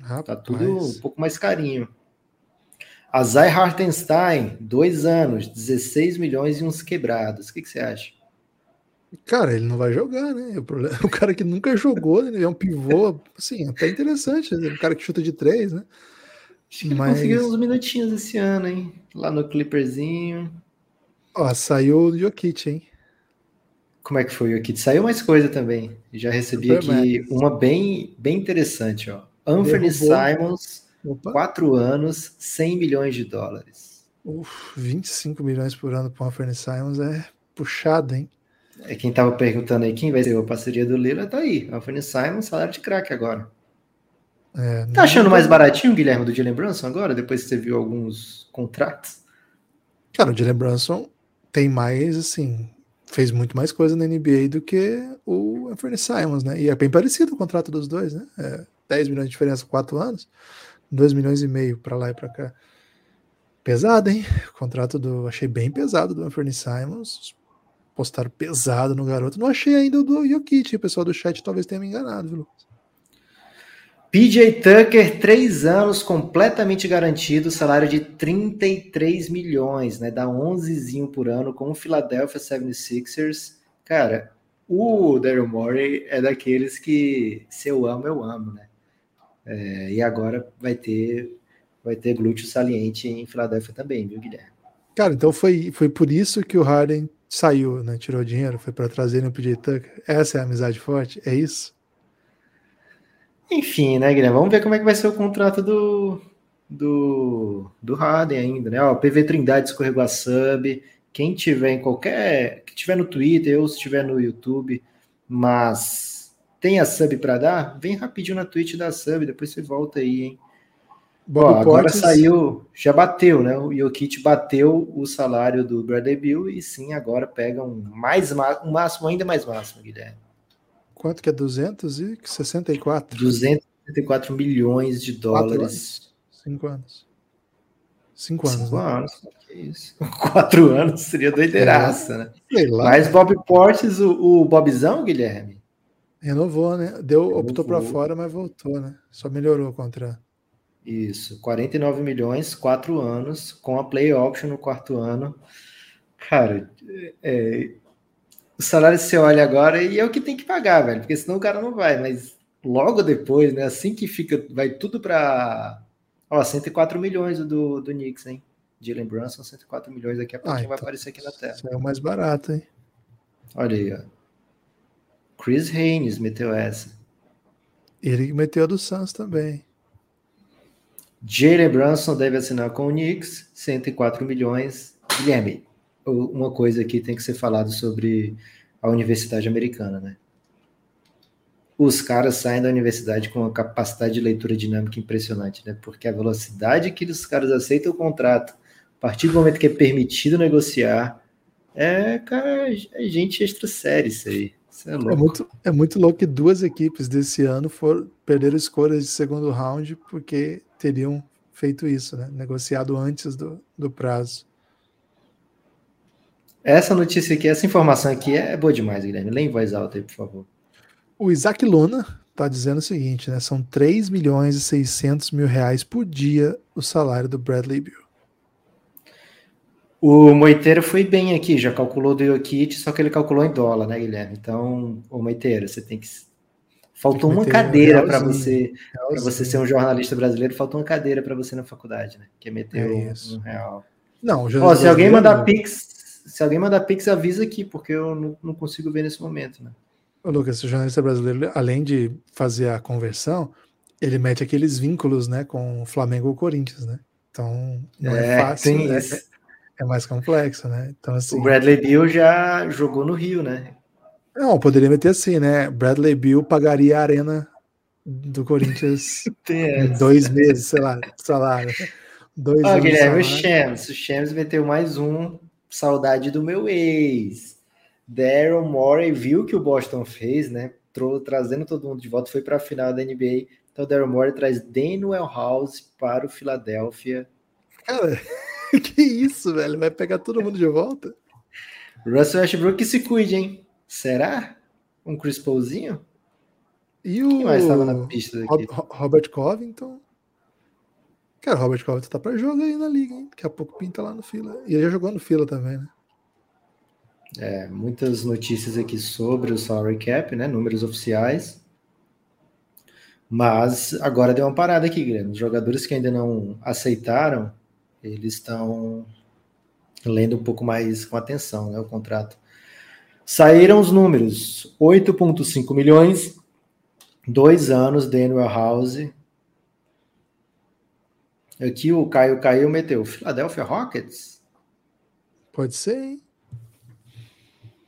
B: Rapaz. Tá tudo um pouco mais carinho. A Zay Hartenstein, dois anos, 16 milhões e uns quebrados. O que, que você acha?
C: Cara, ele não vai jogar, né? O, problema, [laughs] o cara que nunca jogou, né? ele é um pivô, assim, até interessante. Né? Um cara que chuta de três, né?
B: Acho que Mas... conseguiu uns minutinhos esse ano, hein? Lá no Clipperzinho.
C: Ó, saiu o Jokic, hein?
B: Como é que foi o Jokic? Saiu mais coisa também. Já recebi Super aqui uma bem, bem interessante, ó. Anthony Simons, Opa. quatro anos, 100 milhões de dólares.
C: Uf, 25 milhões por ano para o Anthony Simons é puxado, hein?
B: É quem estava perguntando aí quem vai ser a parceria do Lila, tá aí. Anthony Simons, salário de craque agora. É, tá achando mais baratinho, Guilherme, do Jalen Brunson agora, depois que você viu alguns contratos?
C: Cara, o Jalen Brunson tem mais, assim, fez muito mais coisa na NBA do que o Anthony Simons, né? E é bem parecido o contrato dos dois, né? É, 10 milhões de diferença, 4 anos, 2 milhões e meio para lá e para cá. Pesado, hein? O contrato do. Achei bem pesado do Anthony Simons. Postaram pesado no garoto. Não achei ainda o do Jokic. O pessoal do chat talvez tenha me enganado, viu,
B: PJ Tucker, três anos, completamente garantido, salário de 33 milhões, né? Dá 11 por ano com o Philadelphia 76ers. Cara, o Daryl Morey é daqueles que se eu amo, eu amo, né? É, e agora vai ter vai ter glúteo saliente em Filadélfia também, viu, Guilherme?
C: Cara, então foi, foi por isso que o Harden saiu, né? Tirou dinheiro, foi para trazer no PJ Tucker. Essa é a amizade forte? É isso?
B: Enfim, né, Guilherme? Vamos ver como é que vai ser o contrato do, do, do Harden ainda, né? Ó, PV Trindade escorregou a sub. Quem tiver em qualquer. Que tiver no Twitter ou se tiver no YouTube, mas tem a sub para dar, vem rapidinho na Twitch da sub, depois você volta aí, hein? Ó, agora Portes... saiu, já bateu, né? O Jokic bateu o salário do Bradley Bill e sim, agora pega um mais um máximo ainda mais máximo, Guilherme.
C: Quanto que é 264?
B: 264 milhões de dólares.
C: Cinco anos. Cinco anos.
B: Cinco né? anos. Que isso. [laughs] Quatro anos seria doideiraça, né? Sei lá. Mas Bob Portes, o, o Bobzão, Guilherme?
C: Renovou, né? Deu, Renovou. optou para fora, mas voltou, né? Só melhorou o contrato.
B: Isso, 49 milhões, quatro anos, com a play option no quarto ano. Cara, é, o salário você olha agora e é o que tem que pagar, velho, porque senão o cara não vai, mas logo depois, né, assim que fica, vai tudo para Ó, 104 milhões do, do Knicks, hein? Jalen Brunson, 104 milhões daqui a pouquinho ah, então, vai aparecer aqui na tela.
C: Isso é o mais barato, hein?
B: Olha aí, ó. Chris Haynes meteu essa.
C: Ele meteu a do Suns também.
B: Jalen Brunson deve assinar com o Knicks, 104 milhões. Guilherme, uma coisa aqui tem que ser falado sobre a Universidade Americana, né? Os caras saem da universidade com uma capacidade de leitura dinâmica impressionante, né? Porque a velocidade que os caras aceitam o contrato, a partir do momento que é permitido negociar, é, cara, é gente extra série isso aí. É,
C: é, muito, é muito louco que duas equipes desse ano foram, perderam escolhas de segundo round porque teriam feito isso, né? Negociado antes do, do prazo.
B: Essa notícia aqui, essa informação aqui é boa demais, Guilherme. Lê em voz alta aí, por favor.
C: O Isaac Luna está dizendo o seguinte, né? São 3 milhões e 600 mil reais por dia o salário do Bradley Bill.
B: O Moiteiro foi bem aqui, já calculou do Jokic, só que ele calculou em dólar, né, Guilherme? Então, o Moiteiro, você tem que Faltou uma cadeira para você para você ser um jornalista brasileiro, faltou uma cadeira para você na faculdade, né? Que é meter é um, um, real.
C: Não,
B: Ó, se alguém mandar pix, se alguém mandar pix, avisa aqui, porque eu não, não consigo ver nesse momento, né?
C: Ô, Lucas, o jornalista brasileiro, além de fazer a conversão, ele mete aqueles vínculos, né, com o Flamengo ou Corinthians, né? Então não é, é fácil, né? é, é, mais complexo, né? Então assim.
B: O Bradley Bill já jogou no Rio, né?
C: Não, poderia meter assim, né? Bradley Bill pagaria a arena do Corinthians [laughs] em dois meses, sei lá, salário.
B: Dois Ó, Guilherme, o Shams. O Shams meteu mais um. Saudade do meu ex. Daryl Morey viu que o Boston fez, né? Trazendo todo mundo de volta, foi para a final da NBA. Então, Daryl Morey traz Daniel House para o Philadelphia.
C: Cara, [laughs] que isso, velho? Vai pegar todo mundo de volta?
B: Russell Westbrook que se cuide, hein? Será? Um Chris Paulzinho?
C: E o Quem mais estava na pista daqui? Robert Covington. Cara, Robert Covington tá para jogo aí na liga, hein? Daqui a pouco pinta lá no fila. E ele já jogou no fila também, né?
B: É, muitas notícias aqui sobre o salary cap, né? Números oficiais. Mas agora deu uma parada aqui, Guilherme. Os jogadores que ainda não aceitaram, eles estão lendo um pouco mais com atenção, né? O contrato. Saíram os números: 8,5 milhões, dois anos, Daniel House. Aqui o Caio caiu, meteu Philadelphia Rockets.
C: Pode ser, hein?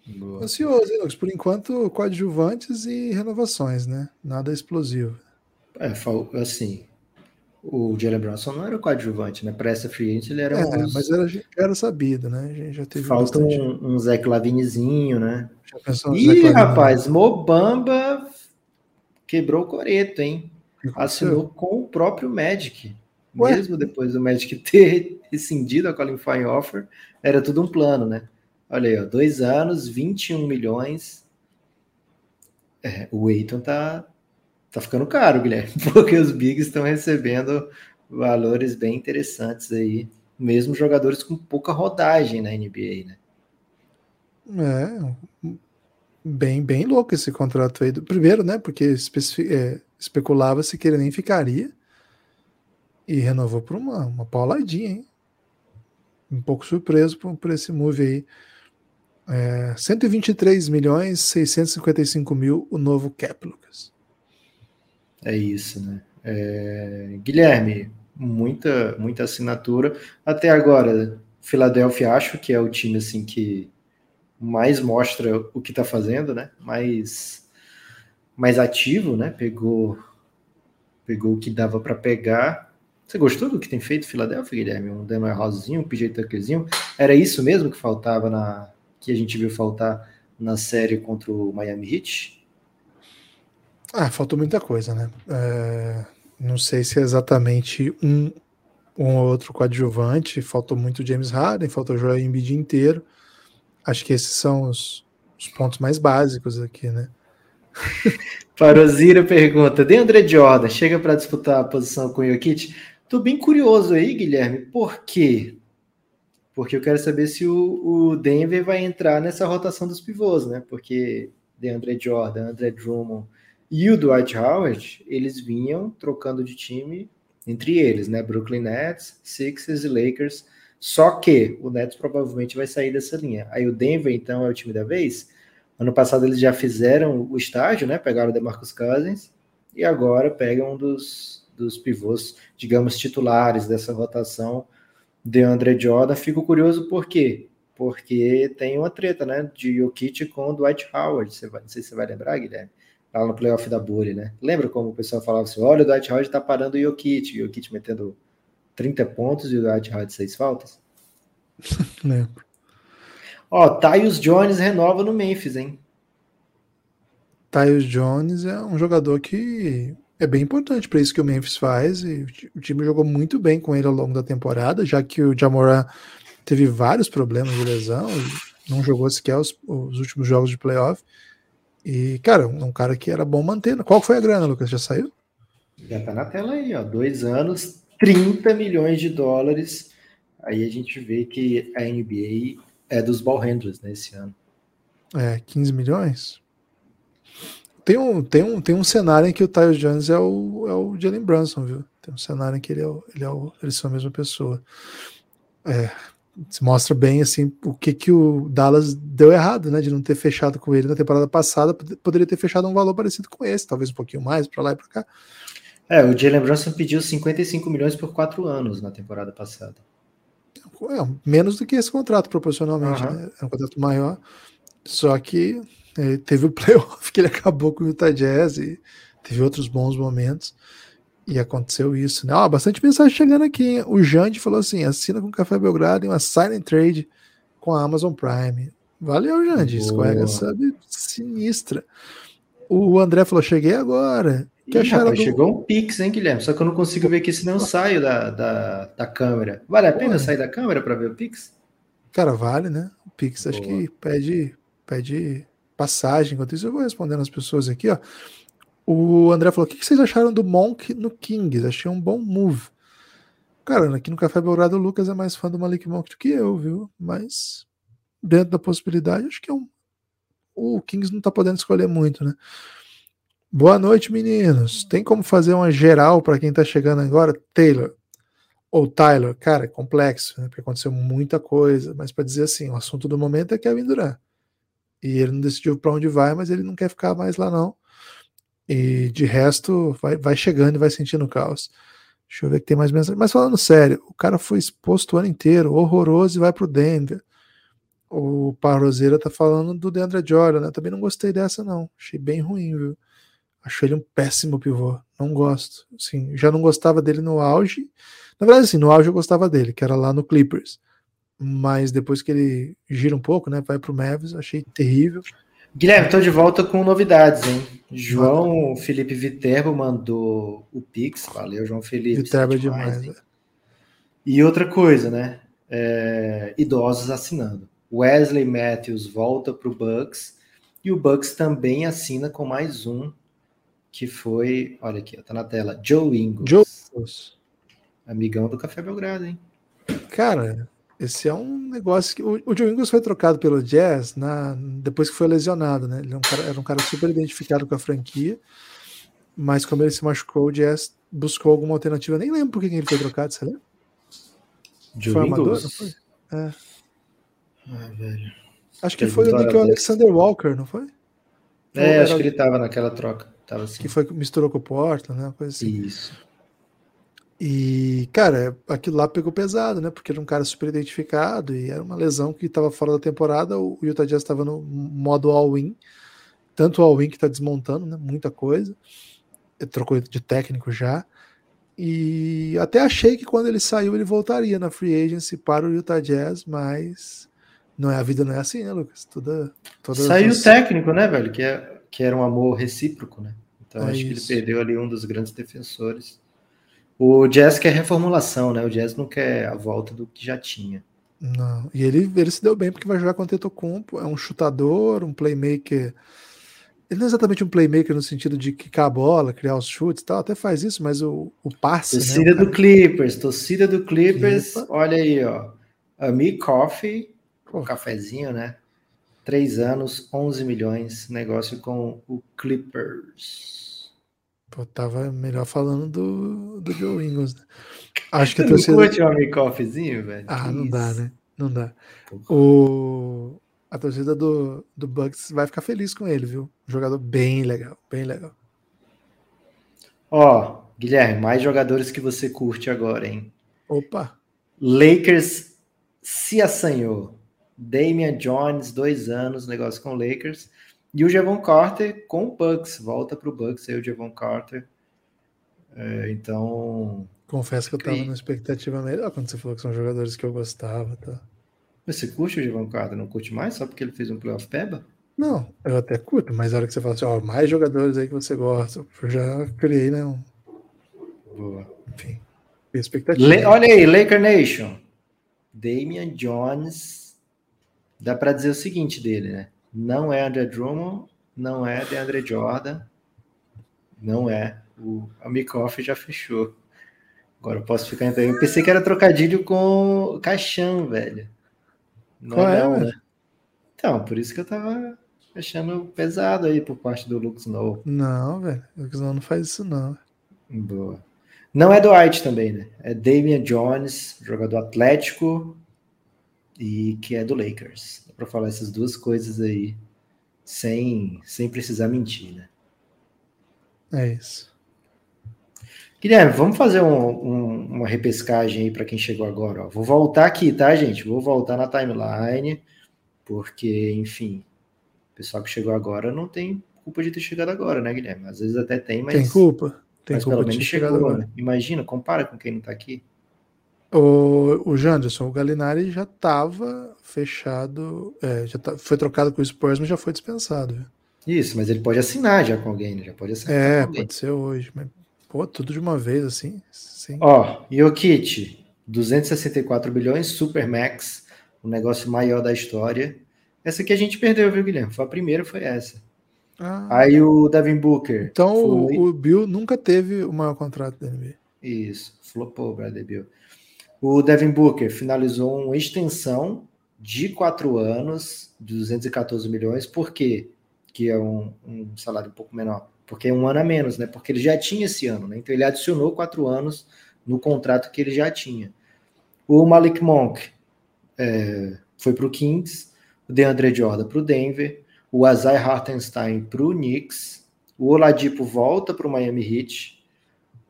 C: Boa. Ansioso, hein, Por enquanto, coadjuvantes e renovações, né? Nada explosivo.
B: É, assim, o Jalen Brunson não era o coadjuvante, né? Para essa free agent ele era
C: é, uns... mas era, era sabido, né? A gente já teve
B: Falta bastante... um, um né? Ih, rapaz, Mobamba quebrou o coreto, hein? Assinou com o próprio Magic. Ué? Mesmo depois do Magic [laughs] ter rescindido a qualifying offer, era tudo um plano, né? Olha aí, ó, dois anos, 21 milhões. É, o Eiton tá, tá ficando caro, Guilherme, [laughs] porque os bigs estão recebendo valores bem interessantes aí, mesmo jogadores com pouca rodagem na NBA, né?
C: É, bem, bem louco esse contrato aí. Primeiro, né, porque é, especulava-se que ele nem ficaria. E renovou por uma, uma pauladinha, hein? Um pouco surpreso por, por esse move aí. É, 123 milhões 655 mil o novo cap, Lucas.
B: É isso, né? É, Guilherme, muita, muita assinatura. Até agora, Filadélfia acho que é o time assim que mais mostra o que está fazendo, né? Mais, mais ativo, né? Pegou, pegou o que dava para pegar. Você gostou do que tem feito Filadélfia, Guilherme? Um Daniel Rosinho, um PJ Tuckerzinho? Era isso mesmo que faltava na que a gente viu faltar na série contra o Miami Heat?
C: Ah, faltou muita coisa, né? É, não sei se é exatamente um um ou outro coadjuvante, faltou muito James Harden, faltou Joel Embiid inteiro. Acho que esses são os, os pontos mais básicos aqui, né? [laughs]
B: Farozira pergunta: Deandre Jordan chega para disputar a posição com o Jokic? Tô bem curioso aí, Guilherme, por quê? Porque eu quero saber se o, o Denver vai entrar nessa rotação dos pivôs, né? Porque Deandre Jordan, André Drummond e o Dwight Howard, eles vinham trocando de time entre eles, né? Brooklyn Nets, Sixers e Lakers. Só que o Nets provavelmente vai sair dessa linha. Aí o Denver, então, é o time da vez. Ano passado eles já fizeram o estágio, né? Pegaram o DeMarcus Cousins e agora pegam um dos, dos pivôs, digamos, titulares dessa rotação, DeAndre Jordan. Fico curioso por quê? Porque tem uma treta, né? De Jokic com o Dwight Howard. Você vai, não sei se você vai lembrar, Guilherme lá no playoff da Bully, né? Lembra como o pessoal falava assim: olha, o Dwight Howard tá parando o Jokic, o Jokic metendo 30 pontos e o Dwight Howard 6 faltas? [laughs]
C: Lembro.
B: Ó, Tyus Jones renova no Memphis, hein?
C: Tyus Jones é um jogador que é bem importante para isso que o Memphis faz e o time jogou muito bem com ele ao longo da temporada, já que o Jamoran teve vários problemas de lesão e não jogou sequer os, os últimos jogos de playoff. E, cara, um cara que era bom mantendo. Qual foi a grana, Lucas? Já saiu?
B: Já tá na tela aí, ó. Dois anos, 30 milhões de dólares. Aí a gente vê que a NBA é dos ball handlers nesse né, ano.
C: É, 15 milhões? Tem um, tem um, tem um cenário em que o Tyus Jones é o, é o Jalen Brunson, viu? Tem um cenário em que ele é o, ele é o, eles são a mesma pessoa. É, se mostra bem assim o que que o Dallas deu errado, né, de não ter fechado com ele na temporada passada, poderia ter fechado um valor parecido com esse, talvez um pouquinho mais para lá e para cá.
B: É, o Jalen Brunson pediu 55 milhões por quatro anos na temporada passada.
C: É, menos do que esse contrato proporcionalmente, uhum. né? É um contrato maior. Só que é, teve o [laughs] playoff que ele acabou com o Utah Jazz e teve outros bons momentos. E aconteceu isso, né? Ó, bastante mensagem chegando aqui. Hein? O Jande falou assim: assina com o Café Belgrado em uma silent trade com a Amazon Prime. Valeu, Jande. Escorrega sabe sinistra. O André falou: cheguei agora.
B: Que Ih, rapaz, do... Chegou um Pix, hein, Guilherme? Só que eu não consigo ver aqui, senão eu saio da, da, da câmera. Vale a pena sair da câmera para ver o Pix?
C: Cara, vale, né? O Pix Boa. acho que pede, pede passagem. Enquanto isso, eu vou respondendo as pessoas aqui, ó. O André falou: o que vocês acharam do Monk no Kings? Achei um bom move. Cara, aqui no Café Belgrado o Lucas é mais fã do Malik Monk do que eu, viu? Mas dentro da possibilidade, acho que é um. O Kings não tá podendo escolher muito, né? Boa noite, meninos. Tem como fazer uma geral para quem tá chegando agora? Taylor ou Tyler, cara, é complexo, né? Porque aconteceu muita coisa, mas para dizer assim, o assunto do momento é Kevin Durant. E ele não decidiu para onde vai, mas ele não quer ficar mais lá não. E de resto, vai, vai chegando e vai sentindo o caos. Deixa eu ver que tem mais mensagem. Mas falando sério, o cara foi exposto o ano inteiro, horroroso, e vai pro Denver. O Parrozeira tá falando do Deandre Jordan, né? Também não gostei dessa, não. Achei bem ruim, viu? Acho ele um péssimo pivô. Não gosto. Assim, já não gostava dele no auge. Na verdade, assim, no auge eu gostava dele, que era lá no Clippers. Mas depois que ele gira um pouco, né? Vai pro Mavis, achei terrível.
B: Guilherme, estou de volta com novidades, hein? João Felipe Viterbo mandou o Pix. Valeu, João Felipe.
C: Viterbo é demais. demais
B: e outra coisa, né? É, idosos assinando. Wesley Matthews volta para o Bucks e o Bucks também assina com mais um que foi, olha aqui, tá na tela, Joe Ingles. Joe. Amigão do Café Belgrado, hein?
C: Cara, esse é um negócio que. O, o Joe Ingles foi trocado pelo Jazz na, depois que foi lesionado, né? Ele era é um, cara, era um cara super identificado com a franquia, mas como ele se machucou, o Jazz buscou alguma alternativa. Nem lembro por que ele foi trocado, você lembra?
B: Foi armador, não foi?
C: É.
B: Ah, velho.
C: Acho que foi o Nick Alexander Walker, não foi?
B: É, acho que ele tava naquela troca. Tava assim.
C: Que foi misturou com o Portland, né? Coisa assim.
B: Isso.
C: E, cara, aquilo lá pegou pesado, né? Porque era um cara super identificado e era uma lesão que estava fora da temporada. O Utah Jazz estava no modo all-in, tanto all-in que está desmontando, né? Muita coisa. Ele trocou de técnico já. E até achei que quando ele saiu ele voltaria na free agency para o Utah Jazz, mas não é a vida não é assim, né, Lucas? Toda, toda
B: Saiu o técnico, né, velho? Que, é, que era um amor recíproco, né? Então
C: É
B: acho que ele
C: isso.
B: perdeu ali um dos grandes defensores. O Jazz quer reformulação, né? O Jazz não quer a volta do que já tinha.
C: Não. E ele, ele se deu bem porque vai jogar com o Tetocumpo, é um chutador, um playmaker. Ele não é exatamente um playmaker no sentido de quicar a bola, criar os chutes e tal, até faz isso, mas o, o passe. né,
B: Torcida
C: cara-
B: do Clippers, torcida do Clippers. Olha aí, ó. Ami Coffee,
C: Pô.
B: um cafezinho, né? Três anos, 11 milhões, negócio com o Clippers.
C: Pô, tava melhor falando do, do Joe Ingles. Né? Acho que a [laughs]
B: Você
C: torcida.
B: curte um velho?
C: Ah, não dá, né? Não dá. O... A torcida do, do Bucks vai ficar feliz com ele, viu? Um jogador bem legal, bem legal.
B: Ó, Guilherme, mais jogadores que você curte agora, hein?
C: Opa!
B: Lakers se assanhou. Damian Jones, dois anos, negócio com o Lakers. E o Javon Carter com o Bucks. Volta pro Bucks aí o Javon Carter. É, então,
C: Confesso que eu tava
B: Cri-
C: numa expectativa melhor quando você falou que são jogadores que eu gostava. Tá?
B: você curte o Javon Carter? Não curte mais só porque ele fez um playoff peba?
C: Não, eu até curto, mas a hora que você fala assim, ó, mais jogadores aí que você gosta, eu já criei, né? Um,
B: Boa.
C: enfim, expectativa.
B: Le- olha aí, Laker Nation. Damian Jones. Dá pra dizer o seguinte dele, né? Não é André Drummond, não é DeAndre Jordan, não é. O Amikoff já fechou. Agora eu posso ficar então. Eu pensei que era trocadilho com o Caixão, velho. Não
C: Qual é,
B: não,
C: velho?
B: né? Então, por isso que eu tava achando pesado aí por parte do Lux Snow.
C: Não, velho, o Lucas não faz isso não.
B: Boa. Não é do White também, né? É Damian Jones, jogador atlético e que é do Lakers. Pra falar essas duas coisas aí sem, sem precisar mentir, né?
C: É isso.
B: Guilherme, vamos fazer um- um- uma repescagem aí para quem chegou agora. ó. Vou voltar aqui, tá, gente? Vou voltar na timeline, porque, enfim, o pessoal que chegou agora não tem culpa de ter chegado agora, né, Guilherme? Às vezes até tem, mas,
C: Tem culpa? Tem
B: mas
C: culpa
B: pelo
C: de
B: menos
C: ter chegado
B: chegou,
C: agora.
B: né? Imagina, compara com quem não tá aqui.
C: O, o Janderson, o Galinari já estava fechado, é, já tá- foi trocado com o Spurs, mas já foi dispensado.
B: Isso, mas ele pode assinar já com alguém, né? Já pode assinar
C: É, pode ser hoje, mas pô, tudo de uma vez assim, sim.
B: Ó, Jokic, 264 bilhões, Supermax, o negócio maior da história. Essa aqui a gente perdeu, viu, Guilherme? Foi a primeira, foi essa.
C: Ah,
B: Aí o Devin Booker.
C: então
B: foi-
C: o, o Bill nunca teve o maior contrato da NBA.
B: Isso, flopou, Bradley Bill. O Devin Booker finalizou uma extensão de quatro anos, de 214 milhões, por quê? Que é um, um salário um pouco menor. Porque é um ano a menos, né? Porque ele já tinha esse ano, né? Então ele adicionou quatro anos no contrato que ele já tinha. O Malik Monk é, foi para o Kings, o DeAndre Jordan para o Denver, o Azai Hartenstein para o Knicks, o Oladipo volta para o Miami Heat,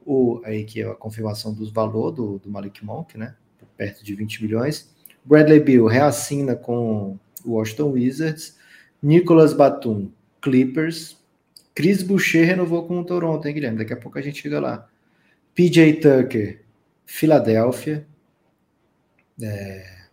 B: o, aí que é a confirmação dos valor do, do Malik Monk, né? Perto de 20 milhões. Bradley Bill reassina com o Washington Wizards. Nicolas Batum, Clippers. Chris Boucher renovou com o Toronto, hein, Guilherme? Daqui a pouco a gente chega lá. PJ Tucker, Filadélfia. É...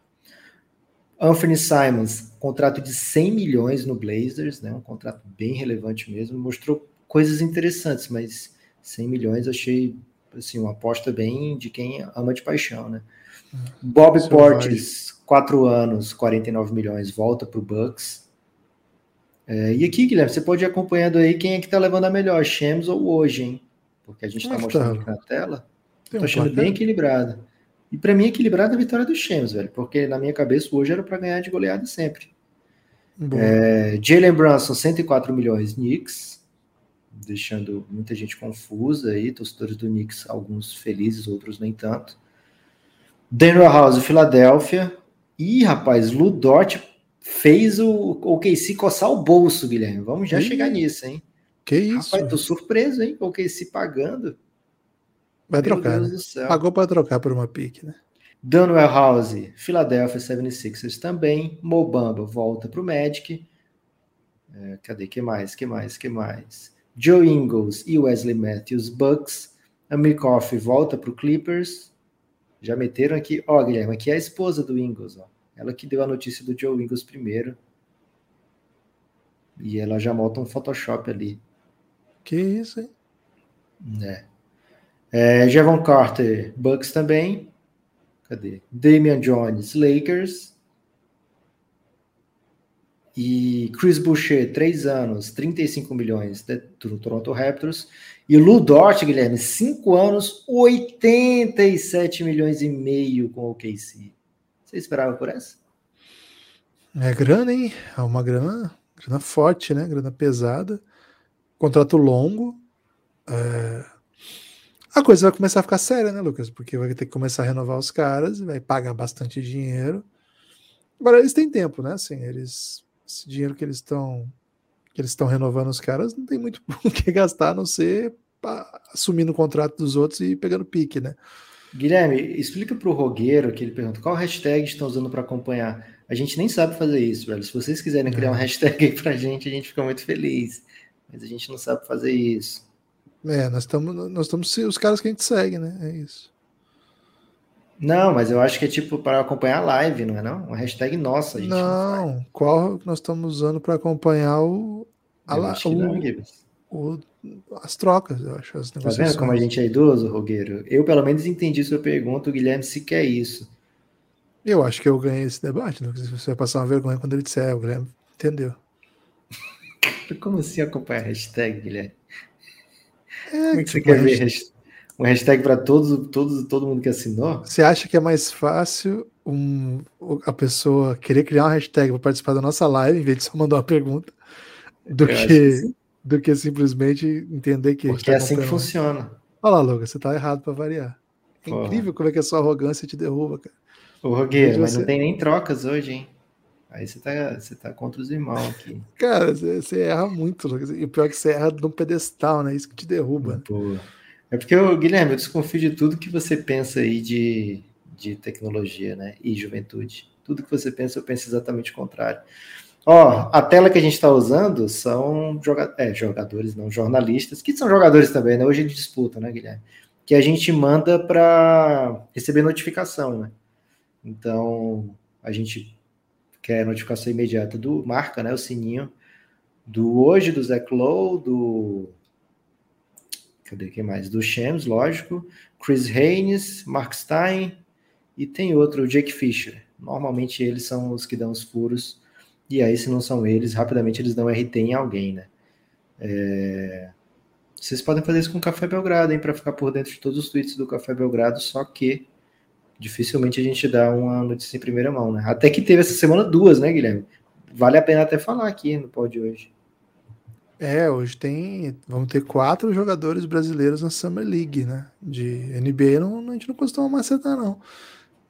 B: Anthony Simons, contrato de 100 milhões no Blazers, né? Um contrato bem relevante mesmo. Mostrou coisas interessantes, mas 100 milhões achei assim uma aposta bem de quem ama de paixão, né? Bob
C: Selvagem.
B: Portis, 4 anos, 49 milhões, volta para o Bucks. É, e aqui, Guilherme, você pode ir acompanhando aí quem é que tá levando a melhor, Shams ou hoje, hein? Porque a gente
C: Como
B: tá
C: é
B: mostrando aqui na tela.
C: Um
B: achando
C: placar?
B: bem equilibrada. E para mim, equilibrada é a vitória do Shams, velho. Porque na minha cabeça, hoje era para ganhar de goleada sempre. É, Jalen Brunson, 104 milhões, Knicks. Deixando muita gente confusa aí, torcedores do Knicks, alguns felizes, outros nem tanto. Daniel House, Filadélfia. E, rapaz, Ludort fez o OKC coçar o bolso, Guilherme. Vamos já chegar nisso, hein?
C: Que isso?
B: Rapaz, tô surpreso, hein? O OKC pagando.
C: Vai Meu trocar. Né? Pagou para trocar por uma pique, né?
B: Daniel House, Philadelphia 76ers também. Mobamba volta para o Magic. É, cadê? que mais? que mais? que mais? Joe Ingles e Wesley Matthews, Bucks. Amir Coffey volta para o Clippers. Já meteram aqui. Ó, Guilherme, aqui é a esposa do Ingles. Ó. Ela que deu a notícia do Joe Ingles primeiro. E ela já monta um Photoshop ali.
C: Que isso, hein?
B: É. é Javon Carter, Bucks também. Cadê? Damian Jones, Lakers. E Chris Boucher, 3 anos, 35 milhões do Toronto Raptors. E Lu Dort, Guilherme, 5 anos, 87 milhões e meio com o KC. Você esperava por essa?
C: É grana, hein? É uma grana, grana forte, né? Grana pesada. Contrato longo. É... A coisa vai começar a ficar séria, né, Lucas? Porque vai ter que começar a renovar os caras, vai pagar bastante dinheiro. Agora eles têm tempo, né? Assim, eles esse dinheiro que eles estão que eles estão renovando os caras, não tem muito [laughs] o que gastar, a não ser assumindo o contrato dos outros e pegando pique, né?
B: Guilherme, explica para o Rogueiro que ele pergunta qual hashtag estão usando para acompanhar. A gente nem sabe fazer isso, velho. Se vocês quiserem criar é. um hashtag aí para a gente, a gente fica muito feliz. Mas a gente não sabe fazer isso.
C: É, nós estamos nós estamos os caras que a gente segue, né? É isso.
B: Não, mas eu acho que é tipo para acompanhar a live, não é não? Uma hashtag nossa.
C: não, não qual nós estamos usando para acompanhar o, a, o, não, o, as trocas, eu acho. As
B: tá vendo como a gente é idoso, Rogueiro? Eu pelo menos entendi sua pergunta, o Guilherme se quer isso.
C: Eu acho que eu ganhei esse debate, né? Se você vai passar uma vergonha quando ele disser, o Guilherme entendeu. [laughs]
B: como assim acompanhar a hashtag, Guilherme? É, como é que tipo, você quer ver hashtag? Um hashtag para todos, todos, todo mundo que assinou?
C: Você acha que é mais fácil um, a pessoa querer criar uma hashtag para participar da nossa live, em vez de só mandar uma pergunta, do que, que do que simplesmente entender que.
B: Porque tá é assim que funciona.
C: Olha lá, Lucas, você tá errado para variar. É Porra. incrível como é que a sua arrogância te derruba, cara.
B: Ô, Rogueiro, mas você... não tem nem trocas hoje, hein? Aí você tá, você tá contra os irmãos aqui.
C: Cara, você, você erra muito, Lucas. E o pior é que você erra no pedestal, né? Isso que te derruba.
B: Boa. É porque, Guilherme, eu desconfio de tudo que você pensa aí de, de tecnologia, né? E juventude. Tudo que você pensa, eu penso exatamente o contrário. Ó, a tela que a gente está usando são joga é, jogadores, não jornalistas, que são jogadores também, né? Hoje de disputa, né, Guilherme? Que a gente manda para receber notificação, né? Então, a gente quer notificação imediata do marca, né? O sininho do hoje, do Zach Lowe, do Cadê quem mais? Do Shams, lógico. Chris Haynes, Mark Stein e tem outro, o Jake Fisher. Normalmente eles são os que dão os furos. E aí, se não são eles, rapidamente eles dão RT em alguém, né? É... Vocês podem fazer isso com o Café Belgrado, hein? Para ficar por dentro de todos os tweets do Café Belgrado, só que dificilmente a gente dá uma notícia em primeira mão, né? Até que teve essa semana duas, né, Guilherme? Vale a pena até falar aqui no pódio hoje.
C: É, hoje tem. Vamos ter quatro jogadores brasileiros na Summer League, né? De NBA não, a gente não costuma macetar, não.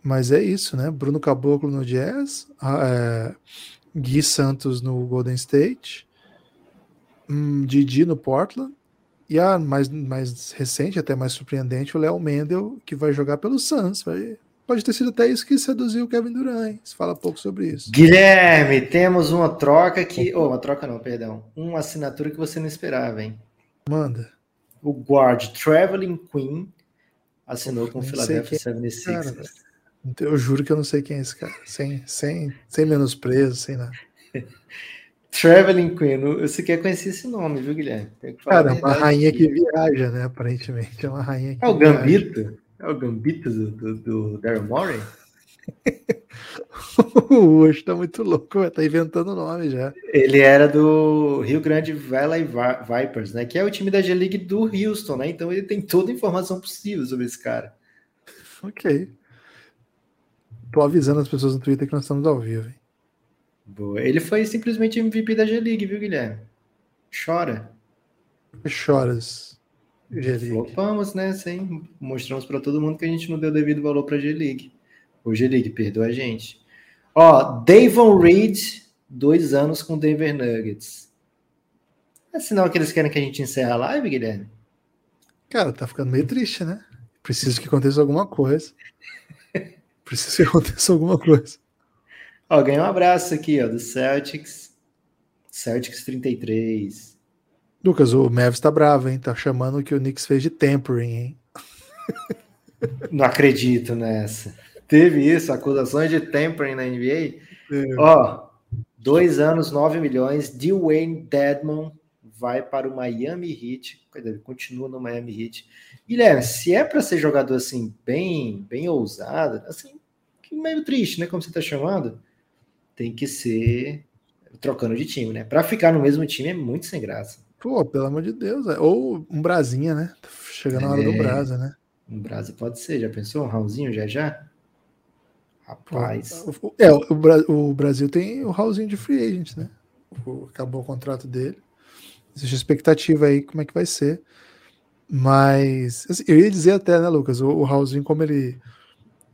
C: Mas é isso, né? Bruno Caboclo no Jazz, é, Gui Santos no Golden State, um, Didi no Portland, e a mais, mais recente, até mais surpreendente, o Léo Mendel, que vai jogar pelo Suns. Vai, Pode ter sido até isso que seduziu o Kevin Durant. Se fala pouco sobre isso.
B: Guilherme, temos uma troca que. Oh, uma troca não, perdão. Uma assinatura que você não esperava, hein?
C: Manda.
B: O guard Traveling Queen assinou com o Philadelphia 76ers.
C: eu juro que eu não sei quem é esse cara. Sem, sem, sem menosprezo, sem nada. [laughs]
B: Traveling Queen, você quer conhecer esse nome, viu, Guilherme?
C: Cara, é uma rainha que viaja, né? Aparentemente. É uma rainha que.
B: É o Gambito? É o Gambito do, do, do Daryl Morey? [laughs]
C: o Hoje tá muito louco, tá inventando nome já.
B: Ele era do Rio Grande Valley Vipers, né? Que é o time da G-League do Houston, né? Então ele tem toda a informação possível sobre esse cara.
C: Ok. Tô avisando as pessoas no Twitter que nós estamos ao vivo. Hein?
B: Boa. Ele foi simplesmente MVP da G-League, viu, Guilherme? Chora.
C: Choras.
B: Flopamos, né? Sem, mostramos para todo mundo que a gente não deu devido valor para G-League. O G-League, perdoa a gente. Ó, Davon Reed, dois anos com Denver Nuggets. É sinal que eles querem que a gente encerre a live, Guilherme?
C: Cara, tá ficando meio triste, né? Preciso que aconteça alguma coisa. [laughs] Preciso que aconteça alguma coisa.
B: Ó, ganhei um abraço aqui, ó, do Celtics. Celtics 33.
C: Lucas, o Mavs tá bravo, hein? Tá chamando o que o Knicks fez de tempering, hein?
B: Não acredito nessa. Teve isso, acusações de tempering na NBA. É. Ó, dois anos, 9 milhões. Dwayne Dedmon vai para o Miami Heat. Ele continua no Miami Heat. Guilherme, se é para ser jogador assim, bem, bem ousado, assim, meio triste, né? Como você tá chamando, tem que ser trocando de time, né? Para ficar no mesmo time é muito sem graça.
C: Pô, pelo amor de Deus. É. Ou um Brasinha, né? Chegando é, na hora do é. Brasa, né?
B: Um Brasa pode ser, já pensou? Um Raulzinho já já? Rapaz.
C: É, o, o Brasil tem o Raulzinho de free agent, né? Acabou o contrato dele. Existe expectativa aí como é que vai ser. Mas assim, eu ia dizer até, né, Lucas, o, o Raulzinho, como ele,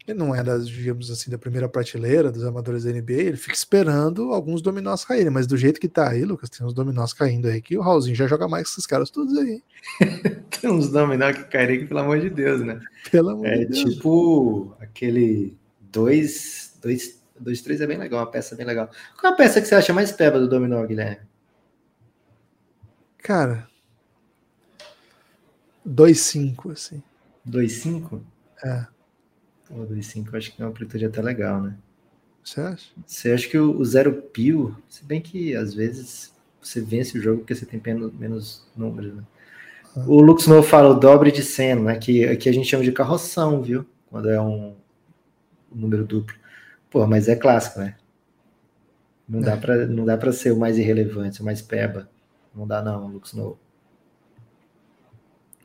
C: ele não é das, digamos assim, da primeira prateleira dos amadores da NBA, ele fica esperando alguns dominós caírem, mas do jeito que tá aí, Lucas, tem uns dominós caindo aí que o Raulzinho já joga mais que esses caras todos aí. [laughs]
B: tem uns dominós que caírem que, pelo amor de Deus, né?
C: Pelo amor
B: é
C: de Deus.
B: tipo aquele 2, 2, 2, 3 é bem legal, uma peça bem legal. Qual é a peça que você acha mais peba do dominó, Guilherme?
C: Cara, 2,5, assim.
B: 2,5?
C: É.
B: O 2,5 acho que é uma amplitude até legal, né?
C: Você acha?
B: Você acha que o, o zero pio, se bem que às vezes você vence o jogo porque você tem menos, menos números, né? Ah. O Luxno fala o dobre de cena, né? Que aqui a gente chama de carroção, viu? Quando é um, um número duplo. Pô, mas é clássico, né? Não, é. dá pra, não dá pra ser o mais irrelevante, o mais peba. Não dá não, Luxno.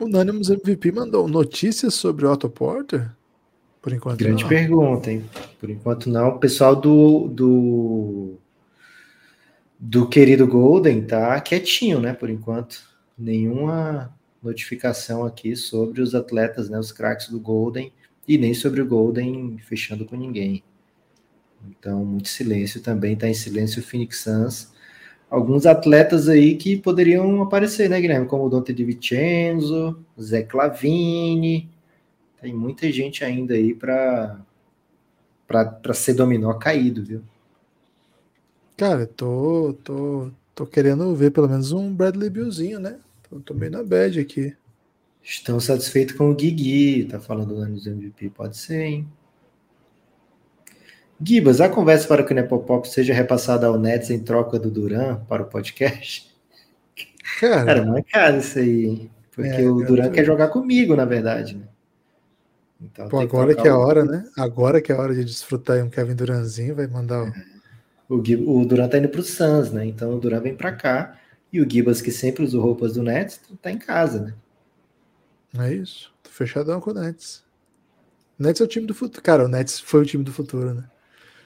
C: O Anonymous MVP mandou notícias sobre o Otto Porter? Por enquanto
B: Grande não. pergunta, hein? Por enquanto não. O pessoal do, do, do querido Golden tá quietinho, né? Por enquanto. Nenhuma notificação aqui sobre os atletas, né? Os craques do Golden e nem sobre o Golden fechando com ninguém. Então, muito silêncio também. Tá em silêncio o Phoenix Suns alguns atletas aí que poderiam aparecer, né, Guilherme? Como o Dante Di Vincenzo, Zé Clavini. Tem muita gente ainda aí para para ser dominó caído, viu?
C: Cara, tô, tô, tô querendo ver pelo menos um Bradley Billzinho, né? Tô, tô bem na bad aqui.
B: Estão satisfeitos com o Guigui, tá falando do anos MVP, pode ser, hein? Gibas, a conversa para que o Nepopop seja repassada ao Nets em troca do Duran para o podcast? Cara, Cara não é caro isso aí, hein? Porque é, o Duran quer jogar comigo, na verdade, né?
C: Então, Pô, agora que, que é a hora, né? Agora que é a hora de desfrutar um Kevin Duranzinho, vai mandar o. É.
B: O, o Duran tá indo pro Suns, né? Então o Duran vem para cá. E o Gibas, que sempre usou roupas do Nets, tá em casa,
C: né? É isso. Tô fechadão com o Nets. O Nets é o time do futuro. Cara, o Nets foi o time do futuro, né?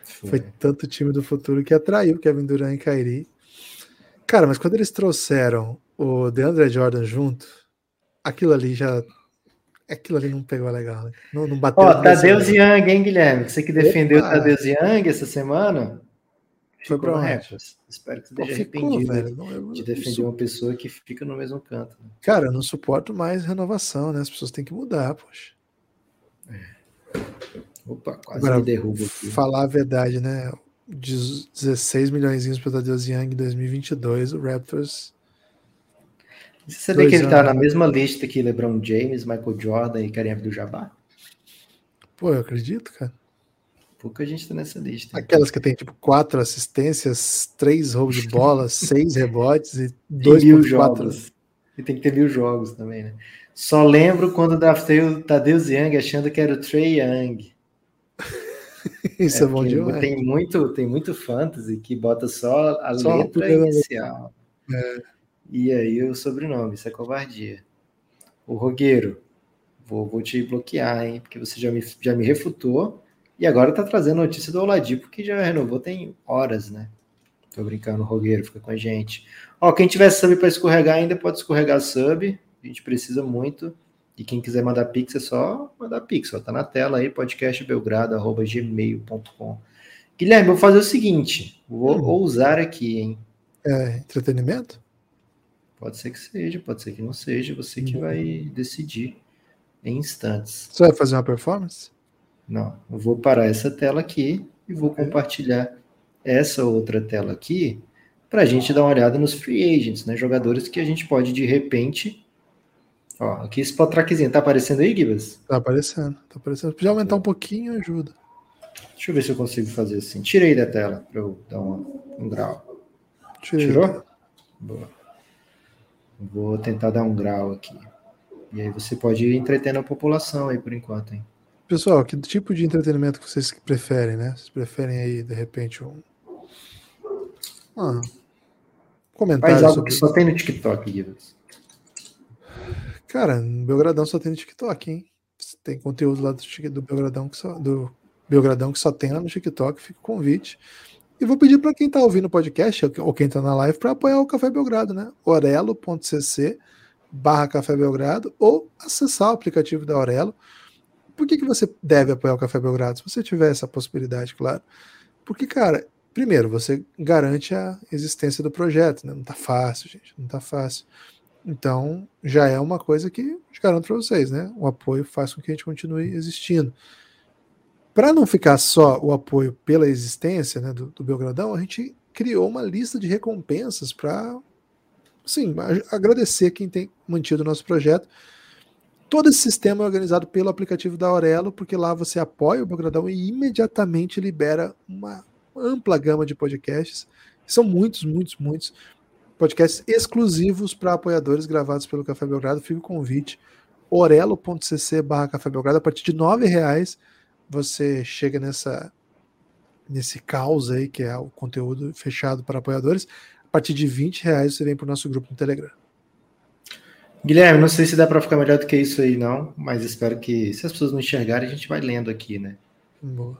C: Foi. Foi tanto time do futuro que atraiu Kevin Durant e Kyrie. Cara, mas quando eles trouxeram o DeAndre Jordan junto, aquilo ali já. Aquilo ali não pegou legal, né? Não, não bateu.
B: Ó, oh, Tadeusz Young, hein, Guilherme? Você que defendeu o Tadeusz Young essa semana.
C: Foi pro
B: Espero que você esteja arrependido velho. Não, de defender uma pessoa que fica no mesmo canto. Né?
C: Cara, eu não suporto mais renovação, né? As pessoas têm que mudar, poxa.
B: É. Opa, quase Agora, me derrubo aqui.
C: Falar a verdade, né? 16 milhões para o Tadeusz Young em 2022, o Raptors.
B: Você sabia que ele está na mesma lista que LeBron James, Michael Jordan e Kareem Abdul-Jabbar?
C: Pô, eu acredito, cara.
B: Pouca gente tá nessa lista.
C: Aquelas que tem tipo quatro assistências, três roubos de bola, [laughs] seis rebotes e dois mil
B: jogos. E tem que ter mil jogos também, né? Só lembro quando draftei o Tadeusz Young achando que era o Trey Young. [laughs]
C: Isso é, é bom demais.
B: Tem muito, tem muito fantasy que bota só a só letra inicial. É. E aí o sobrenome, isso é covardia. O Rogueiro, vou, vou te bloquear, hein? Porque você já me, já me refutou e agora tá trazendo notícia do Oladipo que já renovou tem horas, né? Tô brincando, Rogueiro, fica com a gente. Ó, quem tiver sub para escorregar ainda pode escorregar sub. A gente precisa muito. E quem quiser mandar pix é só mandar pix, ó, tá na tela aí, podcastbelgrado.gmail.com. Guilherme, vou fazer o seguinte, vou hum. ousar aqui, hein?
C: É, entretenimento?
B: Pode ser que seja, pode ser que não seja, você que vai decidir em instantes.
C: Você vai fazer uma performance?
B: Não, eu vou parar essa tela aqui e vou compartilhar essa outra tela aqui para a gente dar uma olhada nos free agents, né? Jogadores que a gente pode de repente. Ó, aqui esse trackzinho tá aparecendo aí, Gibas?
C: Tá aparecendo, tá aparecendo. Podia aumentar um pouquinho, ajuda.
B: Deixa eu ver se eu consigo fazer assim. Tirei da tela para eu dar um, um grau. Tirei. Tirou? Boa. Vou tentar dar um grau aqui. E aí você pode ir entretendo a população aí por enquanto, hein?
C: Pessoal, que tipo de entretenimento que vocês preferem, né? Vocês preferem aí, de repente, um. Ah,
B: comentário. Faz algo sobre... que só tem no TikTok, Guilherme.
C: Cara, no Belgradão só tem no TikTok, hein? Tem conteúdo lá do, do Belgradão que só, do Belgradão que só tem lá no TikTok, fica o convite. E vou pedir para quem está ouvindo o podcast ou quem está na live para apoiar o Café Belgrado, né? orelo.cc barra Café Belgrado ou acessar o aplicativo da Aurelo por que, que você deve apoiar o Café Belgrado? Se você tiver essa possibilidade, claro. Porque, cara, primeiro, você garante a existência do projeto, né? Não tá fácil, gente, não tá fácil. Então, já é uma coisa que garanto para vocês, né? O apoio faz com que a gente continue existindo. Para não ficar só o apoio pela existência né, do, do Belgradão, a gente criou uma lista de recompensas para, sim, agradecer quem tem mantido o nosso projeto Todo esse sistema é organizado pelo aplicativo da Aurelo, porque lá você apoia o Belgradão e imediatamente libera uma ampla gama de podcasts. São muitos, muitos, muitos podcasts exclusivos para apoiadores gravados pelo Café Belgrado. Fica o convite. orelo.cc barra Café Belgrado. A partir de R$ reais você chega nessa nesse caos aí, que é o conteúdo fechado para apoiadores. A partir de 20 reais você vem para o nosso grupo no Telegram.
B: Guilherme, não sei se dá para ficar melhor do que isso aí, não, mas espero que, se as pessoas não enxergarem, a gente vai lendo aqui, né? Boa.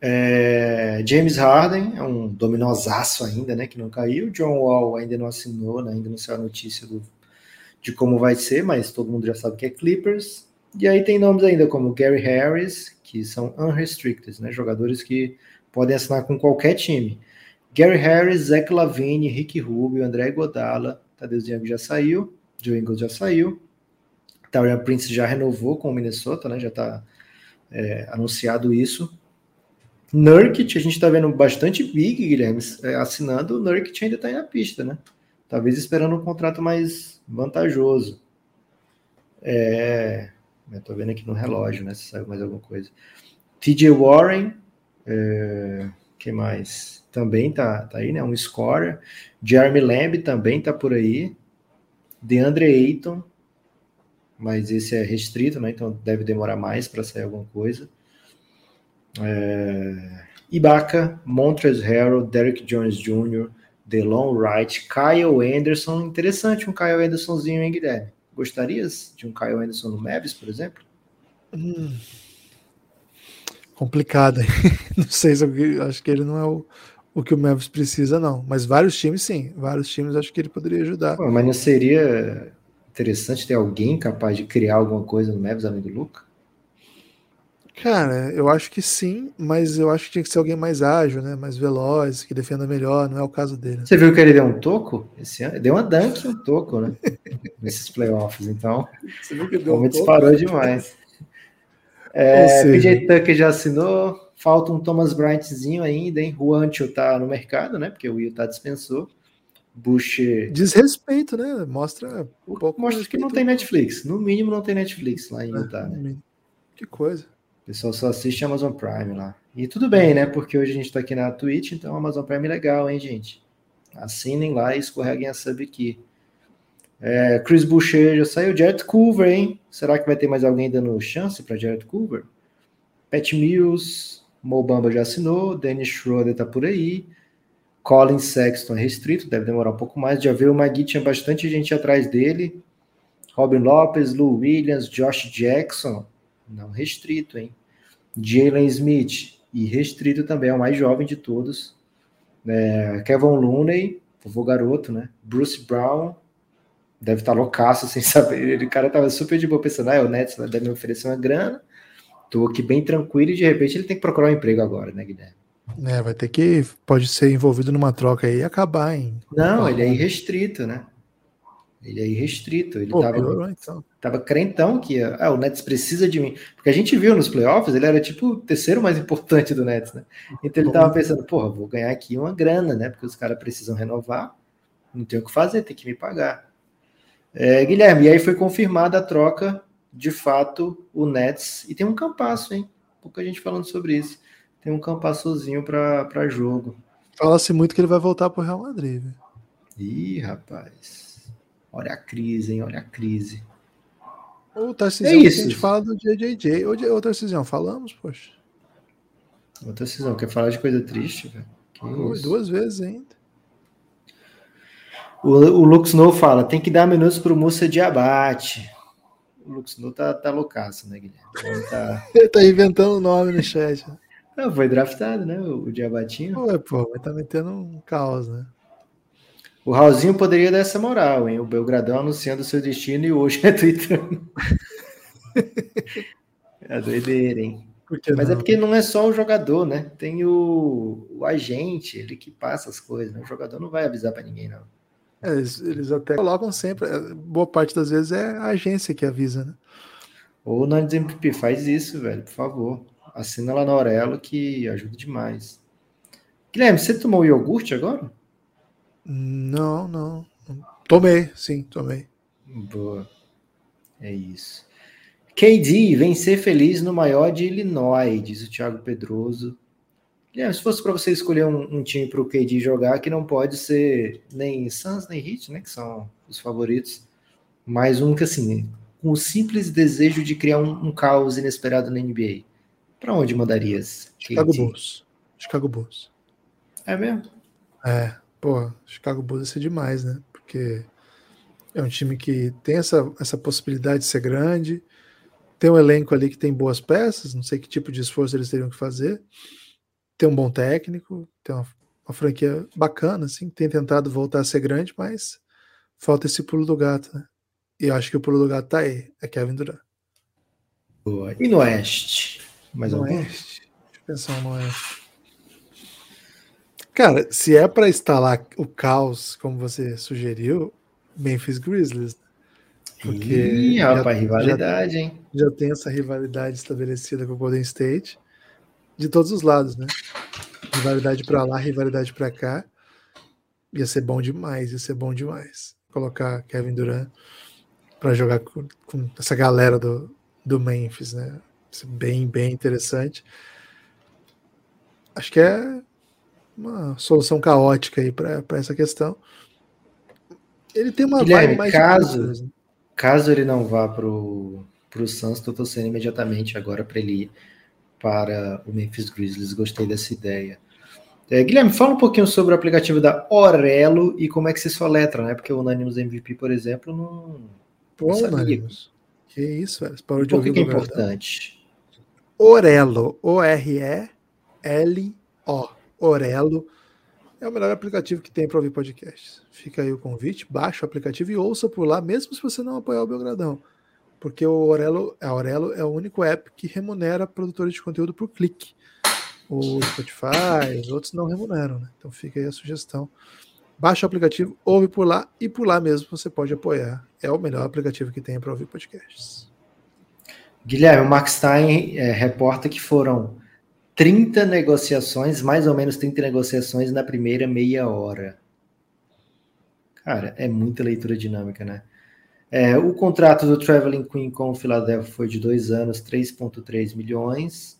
B: É, James Harden é um dominosaço ainda, né? Que não caiu. John Wall ainda não assinou, né, ainda não saiu a notícia do, de como vai ser, mas todo mundo já sabe que é Clippers. E aí tem nomes ainda como Gary Harris, que são unrestricted, né? Jogadores que podem assinar com qualquer time. Gary Harris, Zach Lavine, Rick Rubio, André Godala, Tadeu Young já saiu. Joe Ingles já saiu. Taurian Prince já renovou com o Minnesota, né? Já está é, anunciado isso. Nurkic, a gente está vendo bastante big, Guilherme, é, assinando. O Nurkic ainda está na pista, né? Talvez esperando um contrato mais vantajoso. É, Estou vendo aqui no relógio, né? Se saiu mais alguma coisa. TJ Warren, é, que mais? Também tá, tá aí, né? Um scorer. Jeremy Lamb também tá por aí. DeAndre Ayton, mas esse é restrito, né? Então deve demorar mais para sair alguma coisa. É... Ibaka, Montrezl Harrell, Derrick Jones Jr., DeLon Wright, Kyle Anderson. Interessante um Kyle Andersonzinho, hein, Guilherme? Gostarias de um Kyle Anderson no Mavis, por exemplo? Hum.
C: Complicado. [laughs] não sei se eu acho que ele não é o, o que o Memphis precisa, não. Mas vários times, sim. Vários times acho que ele poderia ajudar.
B: Pô, mas não seria interessante ter alguém capaz de criar alguma coisa no Memphis, além do Luca?
C: Cara, eu acho que sim, mas eu acho que tinha que ser alguém mais ágil, né? Mais veloz, que defenda melhor, não é o caso dele.
B: Você viu que ele deu um toco esse ano? Deu uma dunk e um toco, né? [laughs] Nesses playoffs, então. Você viu que deu um disparou demais. É, PJ Tucker já assinou, Falta um Thomas Bryantzinho ainda, hein? Juancho tá no mercado, né? Porque o Utah dispensou. Bush.
C: Desrespeito, né? Mostra
B: um pouco. Mostra que não tem Netflix. No mínimo, não tem Netflix lá em é, Utah, né?
C: Que coisa.
B: Pessoal só assiste Amazon Prime lá. E tudo bem, né? Porque hoje a gente tá aqui na Twitch, então Amazon Prime é legal, hein, gente? Assinem lá e escorreguem a sub aqui. É, Chris Boucher já saiu. Jared Culver, hein? Será que vai ter mais alguém dando chance para Jared Culver? Pat Mills, Mobamba já assinou, Dennis Schroeder tá por aí, Colin Sexton é restrito, deve demorar um pouco mais. Já viu o Magui, tinha bastante gente atrás dele. Robin Lopes, Lou Williams, Josh Jackson, não restrito, hein? Jalen Smith, e restrito também, é o mais jovem de todos. É, Kevin Looney, vovô garoto, né? Bruce Brown, deve estar tá loucaço sem [laughs] saber. O cara tava super de boa pensando, ah, o Nets deve me oferecer uma grana, tô aqui bem tranquilo e de repente ele tem que procurar um emprego agora, né, Guilherme?
C: É, vai ter que, pode ser envolvido numa troca aí e acabar em.
B: Não, ele é irrestrito, né? Ele é irrestrito. Ele
C: Pô,
B: tava,
C: piorou, então.
B: Tava crentão que ah, o Nets precisa de mim. Porque a gente viu nos playoffs, ele era tipo o terceiro mais importante do Nets, né? Então ele tava pensando, porra, vou ganhar aqui uma grana, né? Porque os caras precisam renovar, não tem o que fazer, tem que me pagar. É, Guilherme, e aí foi confirmada a troca, de fato, o Nets, e tem um campasso, hein? Pouca gente falando sobre isso. Tem um campassozinho para jogo.
C: Fala-se muito que ele vai voltar pro Real Madrid, velho.
B: Ih, rapaz. Olha a crise, hein? Olha a crise.
C: O Tarcísio, é isso. a gente fala do JJJ. Ô, ô Tarcísio, falamos, poxa.
B: Ô, Tarcísio, quer falar de coisa triste, velho?
C: Duas vezes ainda.
B: O, o Lux No fala, tem que dar minutos pro Musa de abate. O Lux No tá, tá loucaço, né, Guilherme?
C: Ele tá... [laughs] Ele tá inventando o nome no chat.
B: Não, foi draftado, né? O, o Diabatinho.
C: Pô, pô, mas tá metendo um caos, né?
B: O Raulzinho poderia dar essa moral, hein? O Belgradão anunciando seu destino e hoje [laughs] é tweetando. é doideira, hein? Mas é porque não é só o jogador, né? Tem o, o agente, ele que passa as coisas, né? O jogador não vai avisar para ninguém, não.
C: É, eles, eles, até colocam sempre, é, boa parte das vezes é a agência que avisa, né?
B: Ou o Nandes MVP, faz isso, velho, por favor. Assina lá na Aurelo que ajuda demais. Guilherme, você tomou iogurte agora?
C: Não, não. Tomei, sim, tomei.
B: Boa. É isso. KD vem ser feliz no maior de Illinois, diz o Thiago Pedroso. É, se fosse para você escolher um, um time para o KD jogar, que não pode ser nem Suns nem Heat, né, que são os favoritos, mas um que assim, com o simples desejo de criar um, um caos inesperado na NBA. Para onde mandarias?
C: Chicago Bulls. Chicago Bulls.
B: É mesmo?
C: É. Pô, Chicago Bulls ia ser demais, né? Porque é um time que tem essa, essa possibilidade de ser grande, tem um elenco ali que tem boas peças, não sei que tipo de esforço eles teriam que fazer, tem um bom técnico, tem uma, uma franquia bacana, assim, tem tentado voltar a ser grande, mas falta esse pulo do gato, né? E eu acho que o pulo do gato tá aí, é Kevin Durant.
B: Boa. E no Oeste?
C: Mais no Oeste? Deixa eu pensar no Oeste. Cara, se é para instalar o caos, como você sugeriu, Memphis Grizzlies. Né?
B: Porque Ih, rapaz, rivalidade, já, hein?
C: Já tem essa rivalidade estabelecida com o Golden State de todos os lados, né? Rivalidade para lá, rivalidade para cá. Ia ser bom demais, ia ser bom demais. Colocar Kevin Durant para jogar com, com, essa galera do, do Memphis, né? Isso bem, bem interessante. Acho que é uma solução caótica aí para essa questão. Ele tem uma
B: Guilherme, mais caso, caso ele não vá para o Suns, estou torcendo imediatamente agora para ele ir para o Memphis Grizzlies. Gostei dessa ideia. É, Guilherme, fala um pouquinho sobre o aplicativo da Orelo e como é que se letra, né? Porque o Unanimous MVP, por exemplo, não.
C: Pô, não Que isso, velho. Parou
B: de ouvir que é importante.
C: Orelo. O-R-E-L-O. Orelo. É o melhor aplicativo que tem para ouvir podcasts. Fica aí o convite, baixa o aplicativo e ouça por lá, mesmo se você não apoiar o Belgradão. Porque o Orelo, a Orelo é o único app que remunera produtores de conteúdo por clique. O Spotify, os outros não remuneram, né? Então fica aí a sugestão. Baixa o aplicativo, ouve por lá e por lá mesmo você pode apoiar. É o melhor aplicativo que tem para ouvir podcasts.
B: Guilherme, o Max Stein é, reporta que foram 30 negociações, mais ou menos 30 negociações na primeira meia hora. Cara, é muita leitura dinâmica, né? É, o contrato do Traveling Queen com o Philadelphia foi de dois anos, 3,3 milhões.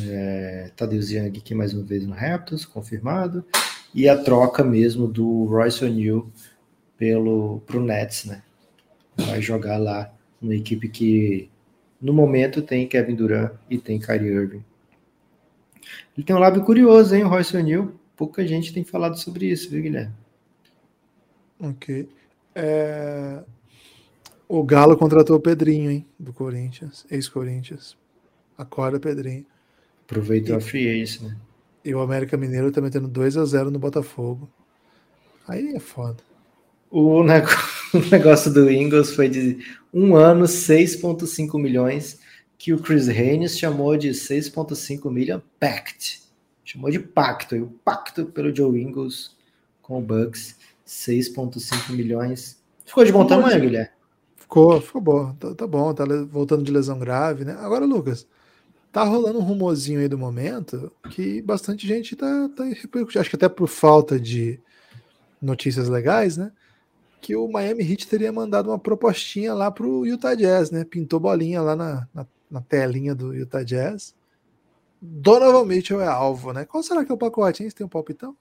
B: É, Tadeusz Young aqui mais uma vez no Raptors, confirmado. E a troca mesmo do Royce O'Neal pelo pro Nets, né? Vai jogar lá uma equipe que no momento tem Kevin Durant e tem Kyrie Irving. Ele tem um lábio curioso, hein, o Royce O'Neal. Pouca gente tem falado sobre isso, viu, Guilherme?
C: Ok. É... O Galo contratou o Pedrinho, hein, do Corinthians, ex-Corinthians. Acorda, Pedrinho.
B: Aproveitou e... a free né?
C: E o América Mineiro tá metendo 2 a 0 no Botafogo. Aí é foda. [laughs]
B: O negócio do Ingles foi de um ano, 6,5 milhões, que o Chris Haynes chamou de 6,5 million pact. Chamou de pacto. E o pacto pelo Joe Ingles com o Bucks, 6,5 milhões. Ficou de bom tamanho, Guilherme?
C: Ficou, ficou bom. Tá, tá, bom, tá voltando de lesão grave, né? Agora, Lucas, tá rolando um rumorzinho aí do momento que bastante gente tá, tá repercutindo. Acho que até por falta de notícias legais, né? Que o Miami Heat teria mandado uma propostinha lá pro Utah Jazz, né? Pintou bolinha lá na, na, na telinha do Utah Jazz. Donovan Mitchell é alvo, né? Qual será que é o pacote, hein? Você tem um palpitão?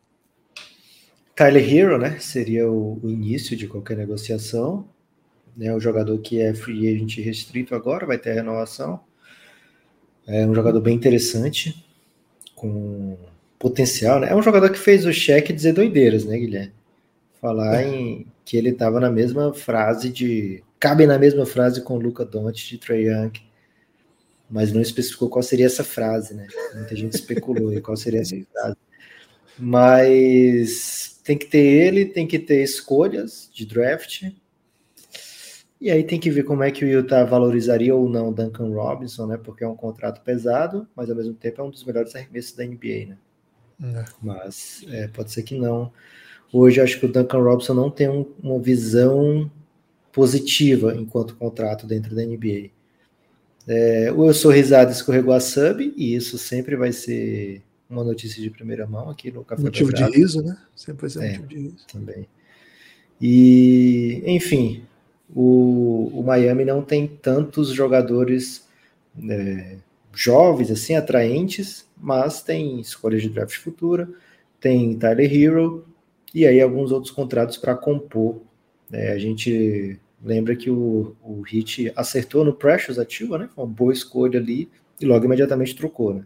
B: Tyler Hero, né? Seria o, o início de qualquer negociação. Né, o jogador que é free agent restrito agora, vai ter a renovação. É um jogador bem interessante, com potencial, né? É um jogador que fez o cheque dizer doideiras, né, Guilherme? Falar é. em que ele estava na mesma frase de. Cabe na mesma frase com o Luca Doncic de Trae Young, mas não especificou qual seria essa frase, né? Muita gente especulou qual seria essa [laughs] frase. Mas tem que ter ele, tem que ter escolhas de draft, e aí tem que ver como é que o Utah valorizaria ou não Duncan Robinson, né? Porque é um contrato pesado, mas ao mesmo tempo é um dos melhores arremessos da NBA, né? É. Mas é, pode ser que não. Hoje acho que o Duncan Robinson não tem um, uma visão positiva enquanto contrato dentro da NBA. É, o Eu Sou Risada escorregou a sub, e isso sempre vai ser uma notícia de primeira mão aqui no Café
C: Motivo de riso, né? Sempre vai ser é, motivo de riso.
B: Também. E, enfim, o, o Miami não tem tantos jogadores é, jovens, assim, atraentes, mas tem escolhas de draft futura, tem Tyler Hero e aí alguns outros contratos para compor. É, a gente lembra que o, o Hit acertou no Precious ativo, né? Foi uma boa escolha ali e logo imediatamente trocou, né?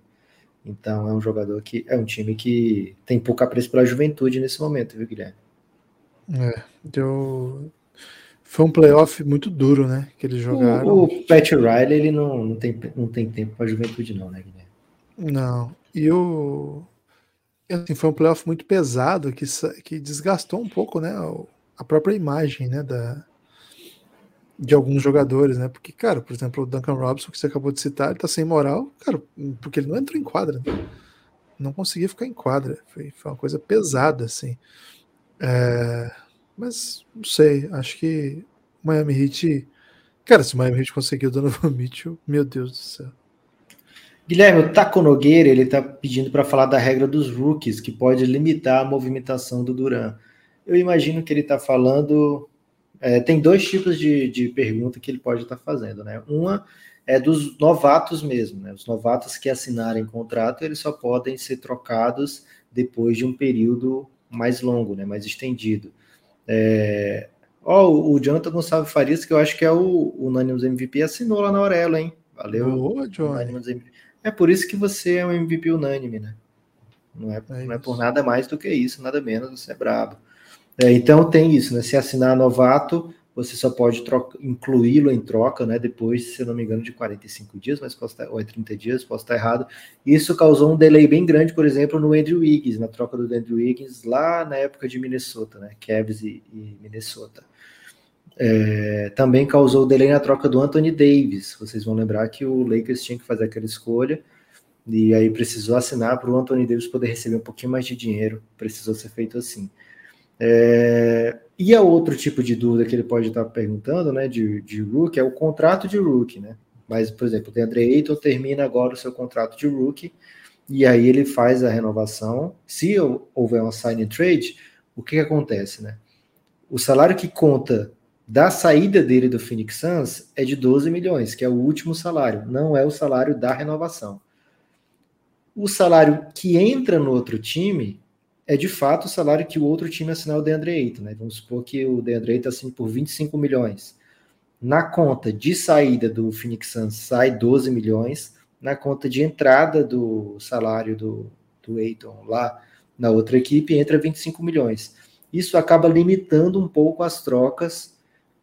B: Então é um jogador que é um time que tem pouco apreço pela juventude nesse momento, viu, Guilherme?
C: É, deu, foi um playoff muito duro, né? Que eles jogaram.
B: O, o Pat Riley, ele não, não, tem, não tem tempo para juventude, não, né, Guilherme?
C: Não. E o. Assim, foi um playoff muito pesado que, que desgastou um pouco, né? A própria imagem, né? Da, de alguns jogadores, né? Porque, cara, por exemplo, o Duncan Robinson, que você acabou de citar, ele tá sem moral, cara, porque ele não entrou em quadra. Né? Não conseguia ficar em quadra. Foi, foi uma coisa pesada, assim. É mas não sei, acho que Miami Heat. Cara, se o Miami Heat conseguiu o Donovan [laughs] Mitchell, meu Deus do céu.
B: Guilherme, o Taco Nogueira ele está pedindo para falar da regra dos rookies, que pode limitar a movimentação do Duran. Eu imagino que ele está falando. É, tem dois tipos de, de pergunta que ele pode estar tá fazendo, né? Uma é dos novatos mesmo, né? Os novatos que assinarem contrato, eles só podem ser trocados depois de um período mais longo, né? Mais estendido. É... Ó, o Jonathan Gonçalves Farias, que eu acho que é o Unânimos MVP, assinou lá na Aurelo, hein? Valeu.
C: Boa,
B: É por isso que você é um MVP unânime, né? Não é, é não é por nada mais do que isso, nada menos, você é brabo. É, então tem isso, né? Se assinar novato, você só pode incluí-lo em troca, né? Depois, se eu não me engano, de 45 dias, mas posso estar, ou é 30 dias, posso estar errado. Isso causou um delay bem grande, por exemplo, no Andrew Wiggins, na troca do Andrew Wiggins, lá na época de Minnesota, né? Cavs e, e Minnesota. É, também causou delay na troca do Anthony Davis. Vocês vão lembrar que o Lakers tinha que fazer aquela escolha e aí precisou assinar para o Anthony Davis poder receber um pouquinho mais de dinheiro. Precisou ser feito assim. É, e a outro tipo de dúvida que ele pode estar perguntando, né, de, de rookie, é o contrato de rookie, né? Mas, por exemplo, o DeAndre Ayton termina agora o seu contrato de rookie, e aí ele faz a renovação. Se houver uma sign and trade, o que, que acontece, né? O salário que conta da saída dele do Phoenix Suns é de 12 milhões, que é o último salário, não é o salário da renovação. O salário que entra no outro time é de fato o salário que o outro time assinar o Deandre Ayton, né? Vamos supor que o Deandre Ayton assine por 25 milhões. Na conta de saída do Phoenix Suns sai 12 milhões, na conta de entrada do salário do, do Ayton lá na outra equipe entra 25 milhões. Isso acaba limitando um pouco as trocas,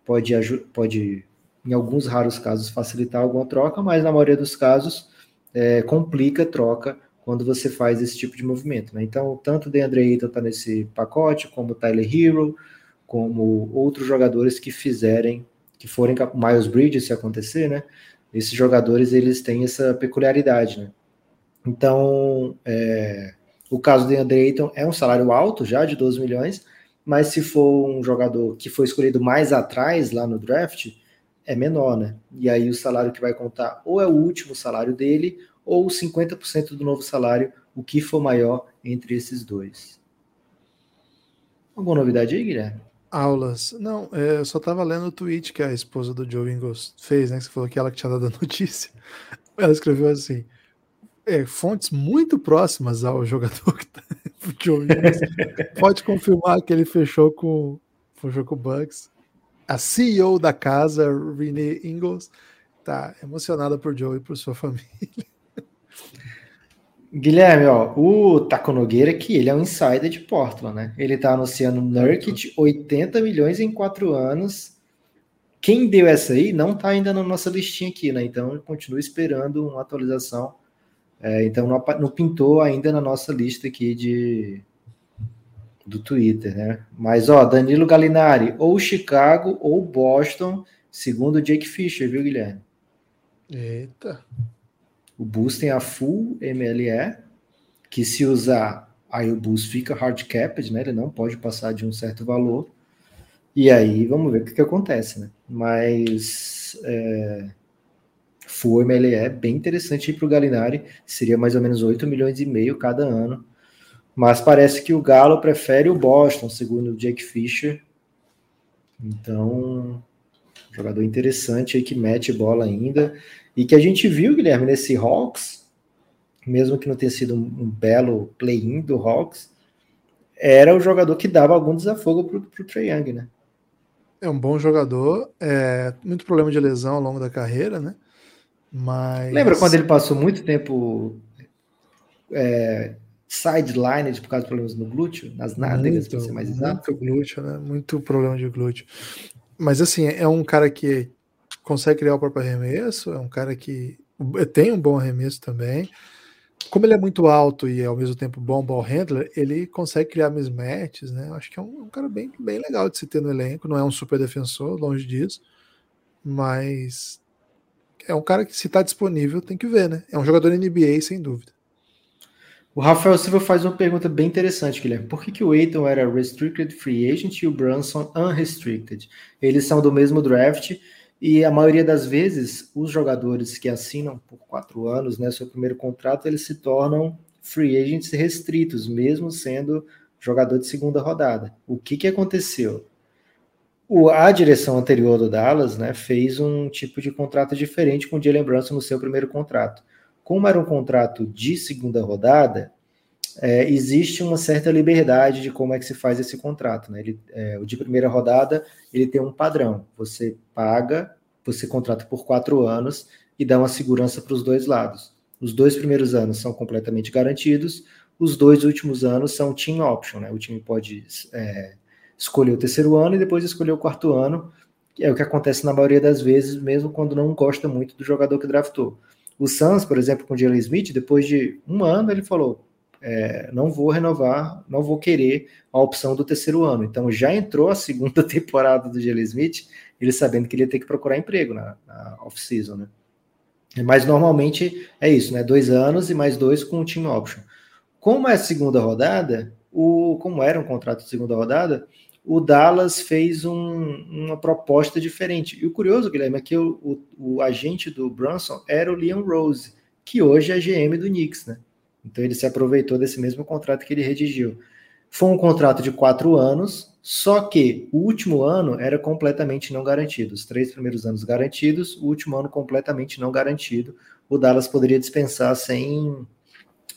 B: pode, pode em alguns raros casos facilitar alguma troca, mas na maioria dos casos é, complica a troca quando você faz esse tipo de movimento. Né? Então, tanto o DeAndre Ayton está nesse pacote, como o Tyler Hero, como outros jogadores que fizerem, que forem Miles Bridges se acontecer, né? Esses jogadores eles têm essa peculiaridade, né? Então, é, o caso do DeAndre Ayton é um salário alto já de 12 milhões, mas se for um jogador que foi escolhido mais atrás lá no draft, é menor, né? E aí o salário que vai contar ou é o último salário dele ou 50% do novo salário, o que for maior entre esses dois. Alguma novidade aí, Guilherme?
C: Aulas. Não, é, eu só tava lendo o tweet que a esposa do Joe Ingles fez, né? Que você falou que ela que tinha dado a notícia. [laughs] Ela escreveu assim: é, fontes muito próximas ao jogador que tá, Joe [laughs] pode confirmar que ele fechou com, fechou com o Bucks. A CEO da casa, Renee Ingles, tá emocionada por Joe e por sua família.
B: Guilherme, ó, o Taco Nogueira que ele é um insider de Portland, né? Ele tá anunciando Nurkic 80 milhões em quatro anos. Quem deu essa aí não tá ainda na nossa listinha aqui, né? Então continua esperando uma atualização. É, então não, não, pintou ainda na nossa lista aqui de do Twitter, né? Mas ó, Danilo Galinari, ou Chicago ou Boston, segundo Jake Fisher, viu, Guilherme?
C: Eita.
B: O Boost tem a Full MLE, que se usar, aí o Boost fica hard capped, né? Ele não pode passar de um certo valor. E aí vamos ver o que, que acontece, né? Mas é, Full MLE é bem interessante para o Galinari, seria mais ou menos 8 milhões e meio cada ano. Mas parece que o Galo prefere o Boston, segundo o Jake Fisher. Então, jogador interessante aí que mete bola ainda. E que a gente viu, Guilherme, nesse Hawks, mesmo que não tenha sido um, belo play-in do Hawks, era o jogador que dava algum desafogo para o Trae Young, né?
C: É um bom jogador, é, muito problema de lesão ao longo da carreira, né? Mas...
B: Lembra quando ele passou muito tempo é, sidelined por causa de problemas no glúteo, nas nádegas, para ser mais exato?
C: Muito glúteo, né? Muito problema de glúteo. Mas assim, é um cara que consegue criar o próprio arremesso, é um cara que tem um bom arremesso também. Como ele é muito alto e ao mesmo tempo bom ball handler, ele consegue criar mismatches, né? Acho que é um, um, cara bem, bem legal de se ter no elenco. Não é um super defensor, longe disso, mas é um cara que se está disponível tem que ver, né? É um jogador NBA sem dúvida.
B: O Rafael Silva faz uma pergunta bem interessante, Guilherme. Por que, que o Aiton era restricted free agent e o Brunson unrestricted? Eles são do mesmo draft e a maioria das vezes, os jogadores que assinam por quatro anos, né, seu primeiro contrato, eles se tornam free agents restritos, mesmo sendo jogador de segunda rodada. O que, que aconteceu? O, a direção anterior do Dallas né, fez um tipo de contrato diferente com o Jalen Brunson no seu primeiro contrato. Como era um contrato de segunda rodada, é, existe uma certa liberdade de como é que se faz esse contrato. Né? Ele, é, o de primeira rodada ele tem um padrão. Você paga, você contrata por quatro anos e dá uma segurança para os dois lados. Os dois primeiros anos são completamente garantidos, os dois últimos anos são team option. Né? O time pode é, escolher o terceiro ano e depois escolher o quarto ano, que é o que acontece na maioria das vezes, mesmo quando não gosta muito do jogador que draftou. O Suns, por exemplo, com o Jalen Smith, depois de um ano, ele falou: é, não vou renovar, não vou querer a opção do terceiro ano. Então já entrou a segunda [laughs] temporada do Jalen Smith, ele sabendo que ele ia ter que procurar emprego na, na off-season, né? Mas normalmente é isso, né? Dois anos e mais dois com o team option. Como é a segunda rodada, o, como era um contrato de segunda rodada, o Dallas fez um, uma proposta diferente. E o curioso, Guilherme, é que o, o, o agente do Brunson era o Leon Rose, que hoje é GM do Knicks, né? Então ele se aproveitou desse mesmo contrato que ele redigiu. Foi um contrato de quatro anos, só que o último ano era completamente não garantido. Os três primeiros anos garantidos, o último ano completamente não garantido. O Dallas poderia dispensar sem,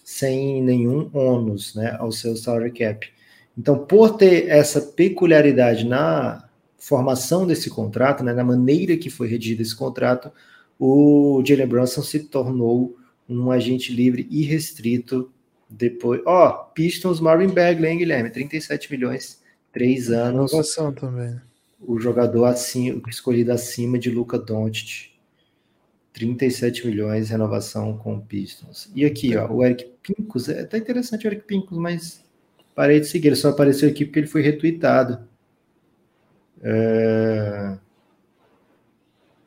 B: sem nenhum ônus né, ao seu salary cap. Então, por ter essa peculiaridade na formação desse contrato, né, na maneira que foi redigido esse contrato, o Jalen Brunson se tornou um agente livre irrestrito depois. Ó, oh, Pistons Marvin Bagley, hein, Guilherme? 37 milhões, três anos.
C: Inovação também.
B: O jogador assim, escolhido acima de Luca Doncic. 37 milhões renovação com o Pistons. E aqui, ó, o Eric Pincus, é até interessante o Eric Pincus, mas parei de seguir, ele só apareceu aqui porque ele foi retweetado. É...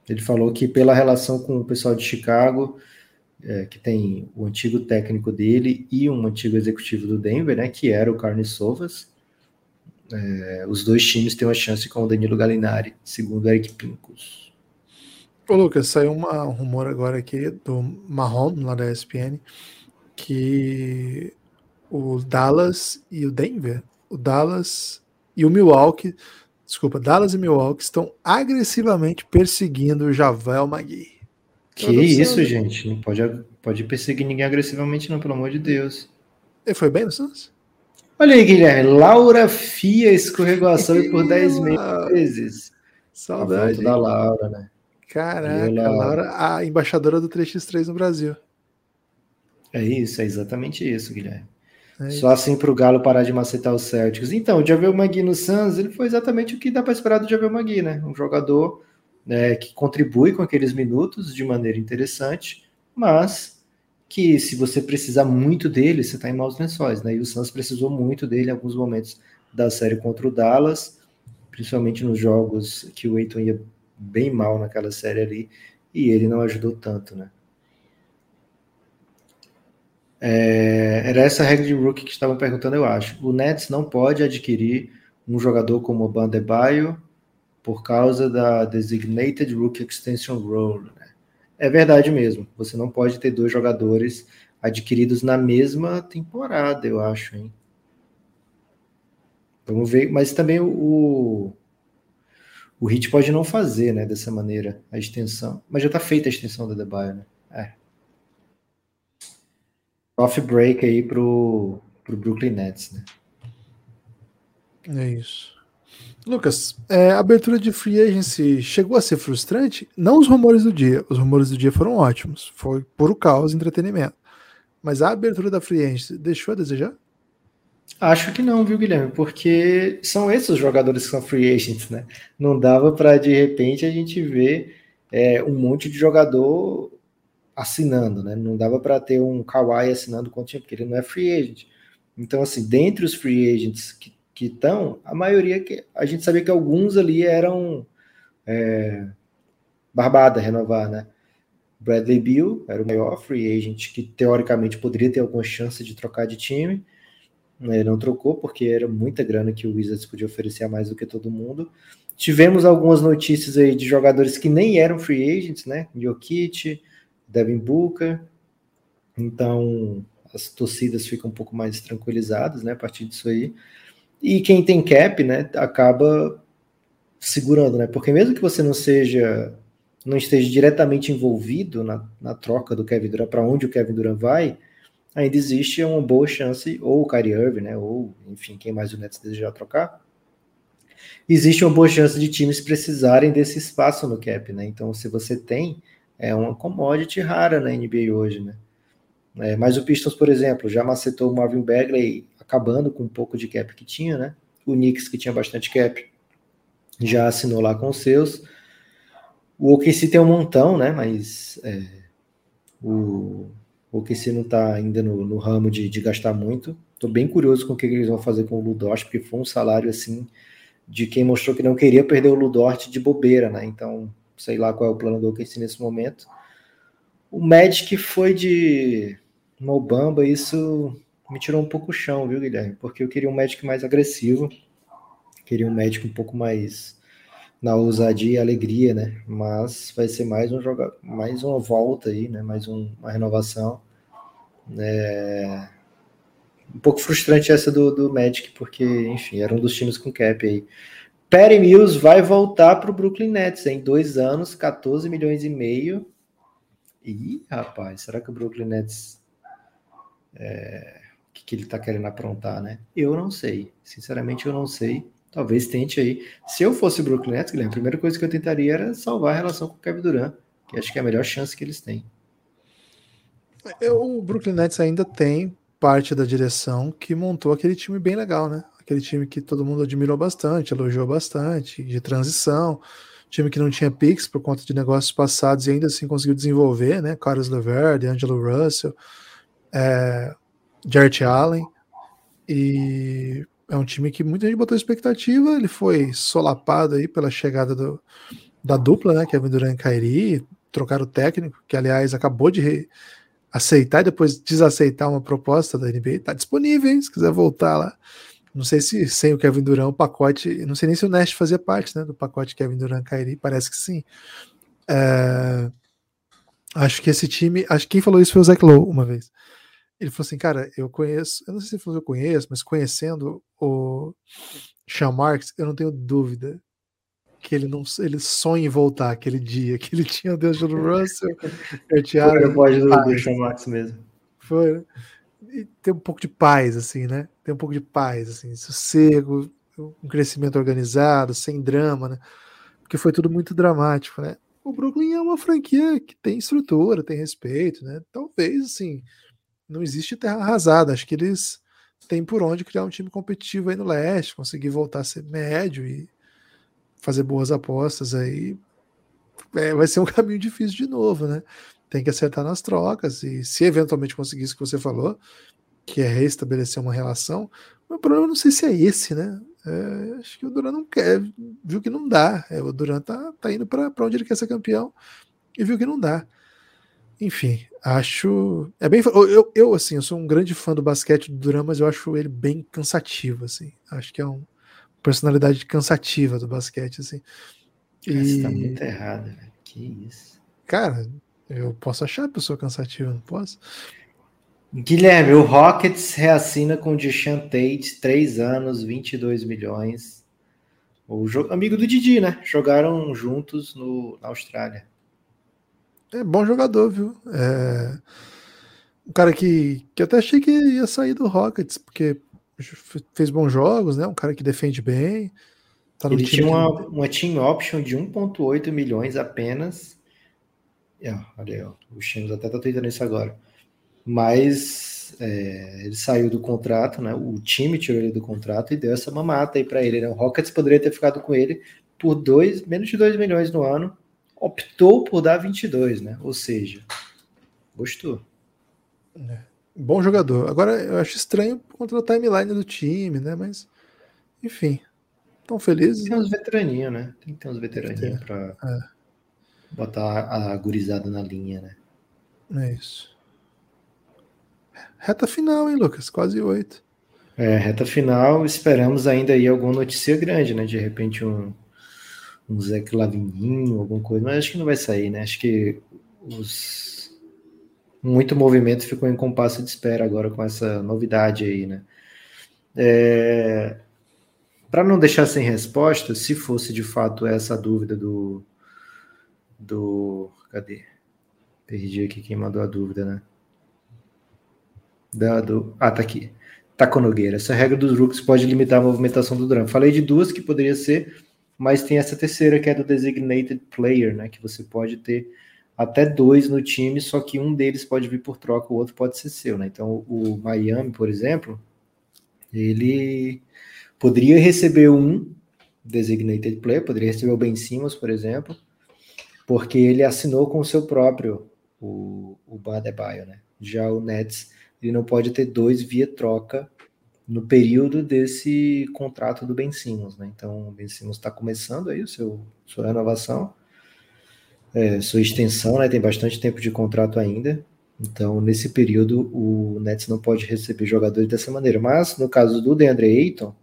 B: Ele falou que pela relação com o pessoal de Chicago, é, que tem o antigo técnico dele e um antigo executivo do Denver, né, que era o Carne Sovas, é, os dois times têm uma chance com o Danilo Gallinari, segundo Eric Pincus.
C: Ô Lucas, saiu uma, um rumor agora aqui do Marrom, lá da ESPN, que o Dallas e o Denver, o Dallas e o Milwaukee desculpa, Dallas e Milwaukee estão agressivamente perseguindo o Javel Magui.
B: Que isso, gente? Não pode, pode perseguir ninguém agressivamente, não, pelo amor de Deus.
C: Ele foi bem no Santos?
B: Olha aí, Guilherme. Laura Fia escorregou a [laughs] por 10 meses.
C: Saudade.
B: da Laura, né?
C: Caraca, ela... Laura, a embaixadora do 3x3 no Brasil.
B: É isso, é exatamente isso, Guilherme. É Só assim para o Galo parar de macetar os Celtics. Então, o Javel Magui no Suns, ele foi exatamente o que dá para esperar do Javel Magui, né? Um jogador né, que contribui com aqueles minutos de maneira interessante, mas que se você precisar muito dele, você está em maus lençóis, né? E o Suns precisou muito dele em alguns momentos da série contra o Dallas, principalmente nos jogos que o Aiton ia bem mal naquela série ali, e ele não ajudou tanto, né? É, era essa regra de rookie que estavam perguntando, eu acho. O Nets não pode adquirir um jogador como o Bandebaio por causa da Designated Rookie Extension Rule. Né? É verdade mesmo. Você não pode ter dois jogadores adquiridos na mesma temporada, eu acho, hein? Vamos ver. Mas também o, o Hit pode não fazer, né, dessa maneira, a extensão. Mas já está feita a extensão da Debaio, né? É off break aí pro, pro Brooklyn Nets, né?
C: É isso. Lucas, é, a abertura de free agency chegou a ser frustrante? Não os rumores do dia. Os rumores do dia foram ótimos. Foi puro caos, entretenimento. Mas a abertura da free agency deixou a desejar?
B: Acho que não, viu, Guilherme? Porque são esses os jogadores que são free agents, né? Não dava para de repente a gente ver é, um monte de jogador assinando, né? Não dava para ter um Kawhi assinando com o porque ele não é free agent. Então, assim, dentre os free agents que estão, a maioria que a gente sabia que alguns ali eram é, barbada renovar, né? Bradley Bill era o maior free agent que teoricamente poderia ter alguma chance de trocar de time. Ele não trocou porque era muita grana que o Wizards podia oferecer a mais do que todo mundo. Tivemos algumas notícias aí de jogadores que nem eram free agents, né? Jokic, Devin Booker. Então, as torcidas ficam um pouco mais tranquilizadas, né, a partir disso aí. E quem tem cap, né, acaba segurando, né? Porque mesmo que você não seja não esteja diretamente envolvido na, na troca do Kevin Durant para onde o Kevin Durant vai, ainda existe uma boa chance ou o Kyrie Irving, né, ou enfim, quem mais o Nets desejar trocar, existe uma boa chance de times precisarem desse espaço no cap, né? Então, se você tem é uma commodity rara na NBA hoje, né? É, mas o Pistons, por exemplo, já macetou o Marvin Bagley acabando com um pouco de cap que tinha, né? O Knicks, que tinha bastante cap, já assinou lá com os seus. O OKC tem um montão, né? Mas é, o, o OKC não está ainda no, no, ramo de, de gastar muito. Estou bem curioso com o que eles vão fazer com o Ludort, porque foi um salário assim de quem mostrou que não queria perder o Ludort de bobeira, né? Então sei lá qual é o plano do OKC nesse momento. O Magic foi de Mobamba, isso me tirou um pouco o chão, viu, Guilherme? Porque eu queria um Magic mais agressivo, queria um Magic um pouco mais na ousadia e alegria, né? Mas vai ser mais um jogo, mais uma volta aí, né? Mais um, uma renovação. É... Um pouco frustrante essa do, do Magic, porque, enfim, era um dos times com cap aí. Perry Mills vai voltar para o Brooklyn Nets em dois anos, 14 milhões e meio. Ih, rapaz, será que o Brooklyn Nets. É, o que, que ele está querendo aprontar, né? Eu não sei. Sinceramente, eu não sei. Talvez tente aí. Se eu fosse o Brooklyn Nets, Guilherme, a primeira coisa que eu tentaria era salvar a relação com o Kevin Durant, que acho que é a melhor chance que eles têm.
C: O Brooklyn Nets ainda tem parte da direção que montou aquele time bem legal, né? aquele time que todo mundo admirou bastante, elogiou bastante, de transição. time que não tinha Pix por conta de negócios passados e ainda assim conseguiu desenvolver, né? Carlos Leverde, Angelo Russell, é, Allen. E é um time que muita gente botou expectativa. Ele foi solapado aí pela chegada do, da dupla, né? Kevin Durant e Kyrie, trocaram o técnico, que aliás acabou de aceitar e depois desaceitar uma proposta da NBA. Tá disponível, hein? Se quiser voltar lá. Não sei se sem o Kevin Durant o pacote. Não sei nem se o Nest fazia parte né, do pacote Kevin Durant Kyrie. Parece que sim. É, acho que esse time. Acho que quem falou isso foi o Zach Lowe uma vez. Ele falou assim, cara, eu conheço. Eu não sei se ele falou que eu conheço, mas conhecendo o Sean Marks, eu não tenho dúvida que ele não ele sonha em voltar aquele dia que ele [laughs] tinha o Deus do Russell,
B: eu tinha pode do, do Sean Marks mesmo.
C: Foi, né? E tem um pouco de paz, assim, né? Tem um pouco de paz, assim, sossego, um crescimento organizado, sem drama, né? Porque foi tudo muito dramático, né? O Brooklyn é uma franquia que tem estrutura, tem respeito, né? Talvez, assim, não existe terra arrasada. Acho que eles têm por onde criar um time competitivo aí no leste, conseguir voltar a ser médio e fazer boas apostas aí. É, vai ser um [laughs] caminho difícil de novo, né? tem que acertar nas trocas e se eventualmente conseguir isso que você falou, que é restabelecer uma relação, o problema não sei se é esse, né? É, acho que o Duran não quer, viu que não dá. É, o Duran tá, tá indo para onde ele quer ser campeão e viu que não dá. Enfim, acho. É bem. Eu, eu, assim, eu sou um grande fã do basquete do Duran, mas eu acho ele bem cansativo, assim. Acho que é uma personalidade cansativa do basquete, assim.
B: E... Você tá muito errado, velho. Que isso.
C: Cara, eu posso achar a pessoa cansativa, não posso?
B: Guilherme, o Rockets reassina com o Deshaun Tate, 3 anos, 22 milhões. O amigo do Didi, né? Jogaram juntos no, na Austrália.
C: É bom jogador, viu? É... Um cara que, que até achei que ia sair do Rockets, porque fez bons jogos, né? Um cara que defende bem.
B: Tá Ele tinha uma, uma team option de 1,8 milhões apenas é, olha aí, ó, o Chemos até tá tweetando isso agora. Mas é, ele saiu do contrato, né? O time tirou ele do contrato e deu essa mamata aí para ele. Né? O Rockets poderia ter ficado com ele por dois, menos de 2 milhões no ano. Optou por dar 22, né? Ou seja, gostou.
C: É. Bom jogador. Agora eu acho estranho contra a timeline do time, né? Mas, enfim, tão felizes.
B: Tem uns veteraninhos, né? Tem que ter uns veteraninhos para. É botar a gurizada na linha,
C: né? É isso. Reta final, hein, Lucas? Quase oito.
B: É, reta final, esperamos ainda aí alguma notícia grande, né? De repente um, um Zé Clavininho, alguma coisa, mas acho que não vai sair, né? Acho que os... muito movimento ficou em compasso de espera agora com essa novidade aí, né? É... Para não deixar sem resposta, se fosse de fato essa dúvida do, do. Cadê? Perdi aqui quem mandou a dúvida, né? Da, do, ah, tá aqui. Taco Nogueira. Essa regra dos rooks pode limitar a movimentação do drama. Falei de duas que poderia ser, mas tem essa terceira que é do designated player, né? Que você pode ter até dois no time, só que um deles pode vir por troca, o outro pode ser seu, né? Então o Miami, por exemplo, ele poderia receber um designated player, poderia receber o Ben Simmons, por exemplo, porque ele assinou com o seu próprio, o, o Badebaio, né? Já o Nets, ele não pode ter dois via troca no período desse contrato do Ben Simmons, né? Então, o Ben Simmons está começando aí o seu sua renovação, é, sua extensão, né? Tem bastante tempo de contrato ainda. Então, nesse período, o Nets não pode receber jogadores dessa maneira. Mas, no caso do DeAndre Ayton,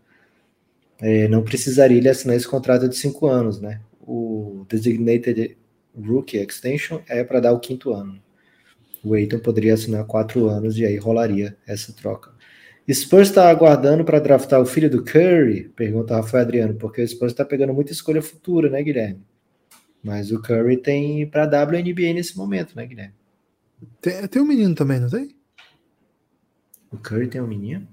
B: é, não precisaria ele assinar esse contrato de cinco anos, né? O designated Rookie Extension é para dar o quinto ano. O Aiton poderia assinar quatro anos e aí rolaria essa troca. Spurs está aguardando para draftar o filho do Curry? Pergunta Rafael Adriano, porque o Spurs está pegando muita escolha futura, né, Guilherme? Mas o Curry tem para WNBA nesse momento, né, Guilherme?
C: Tem, tem um menino também, não tem?
B: O Curry tem um menino?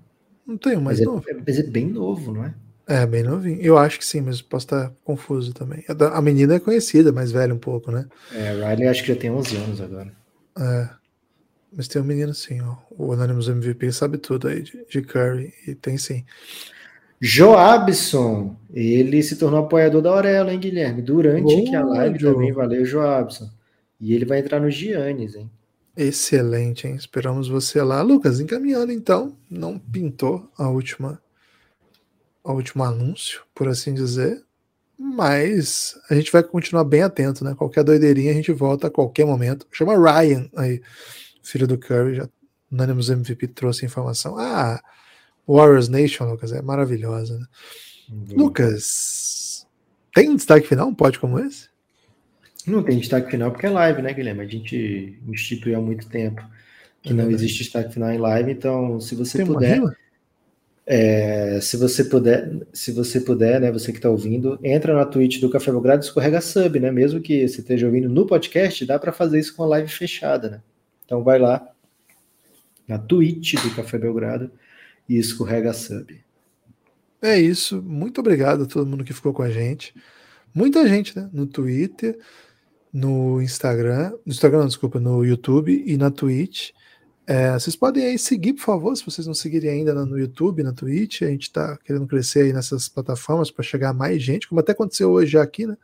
C: Não tem, mas, mas
B: é, novo. É, mas é bem novo, não é?
C: É, bem novinho. Eu acho que sim, mas posso estar confuso também. A menina é conhecida, mais velha um pouco, né?
B: É, Riley acho que já tem 11 anos agora.
C: É. Mas tem um menino sim, ó. O Anonymous MVP sabe tudo aí de, de Curry, e tem sim.
B: Joabson, ele se tornou apoiador da Aurela, hein, Guilherme? Durante aqui a live Joe. também, valeu, Joabson. E ele vai entrar no Giannis, hein?
C: Excelente, hein? Esperamos você lá. Lucas, encaminhando então, não pintou a última o último anúncio, por assim dizer. Mas a gente vai continuar bem atento, né? Qualquer doideirinha a gente volta a qualquer momento. Chama Ryan aí, filho do Curry, já Anonymous MVP trouxe informação. Ah, Warriors Nation, Lucas, é maravilhosa, né? Uhum. Lucas, tem destaque final um pódio como esse?
B: Não tem destaque final porque é live, né, Guilherme? A gente instituiu há muito tempo que é não existe destaque final em live, então se você tem puder. É, se você puder, se você puder, né, você que está ouvindo, entra na Twitch do Café Belgrado e escorrega sub, né? Mesmo que você esteja ouvindo no podcast, dá para fazer isso com a live fechada, né? Então vai lá na Twitch do Café Belgrado e escorrega sub.
C: É isso. Muito obrigado a todo mundo que ficou com a gente. Muita gente, né? No Twitter, no Instagram, no Instagram, não, desculpa, no YouTube e na Twitch. É, vocês podem aí seguir, por favor, se vocês não seguirem ainda no YouTube, na Twitch. A gente está querendo crescer aí nessas plataformas para chegar a mais gente, como até aconteceu hoje já aqui, né?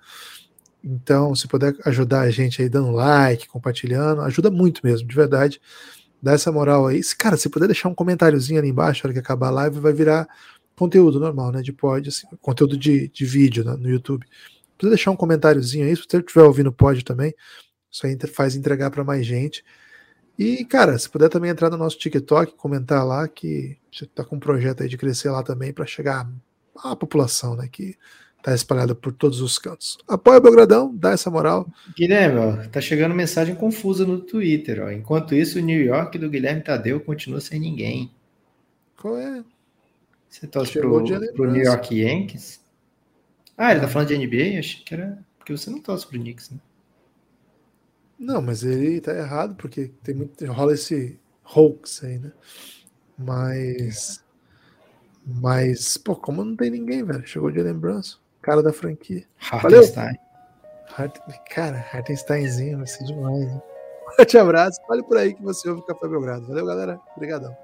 C: Então, se puder ajudar a gente aí dando like, compartilhando, ajuda muito mesmo, de verdade. Dá essa moral aí. Cara, se puder deixar um comentáriozinho ali embaixo, na hora que acabar a live, vai virar conteúdo normal, né? De pod, assim, conteúdo de, de vídeo né, no YouTube. Se puder deixar um comentáriozinho aí, se você estiver ouvindo pod também, isso aí faz entregar para mais gente. E, cara, se puder também entrar no nosso TikTok, comentar lá que você está com um projeto aí de crescer lá também para chegar à população, né? Que tá espalhada por todos os cantos. Apoia o Belgradão, dá essa moral.
B: Guilherme, ó, tá chegando mensagem confusa no Twitter. Ó. Enquanto isso, o New York do Guilherme Tadeu continua sem ninguém.
C: Qual é?
B: Você torce pro, pro New York Yankees? Ah, ele tá falando de NBA? Acho que era. Porque você não torce pro Knicks, né?
C: Não, mas ele tá errado, porque tem muito. rola esse hoax aí, né? Mas. Mas, pô, como não tem ninguém, velho? Chegou de lembrança cara da franquia.
B: Hartenstein.
C: Valeu. Cara, Hartensteinzinho vai ser demais. Hein? Um forte abraço. Olha por aí que você ouve o Café Belgrado. Valeu, galera. Obrigadão.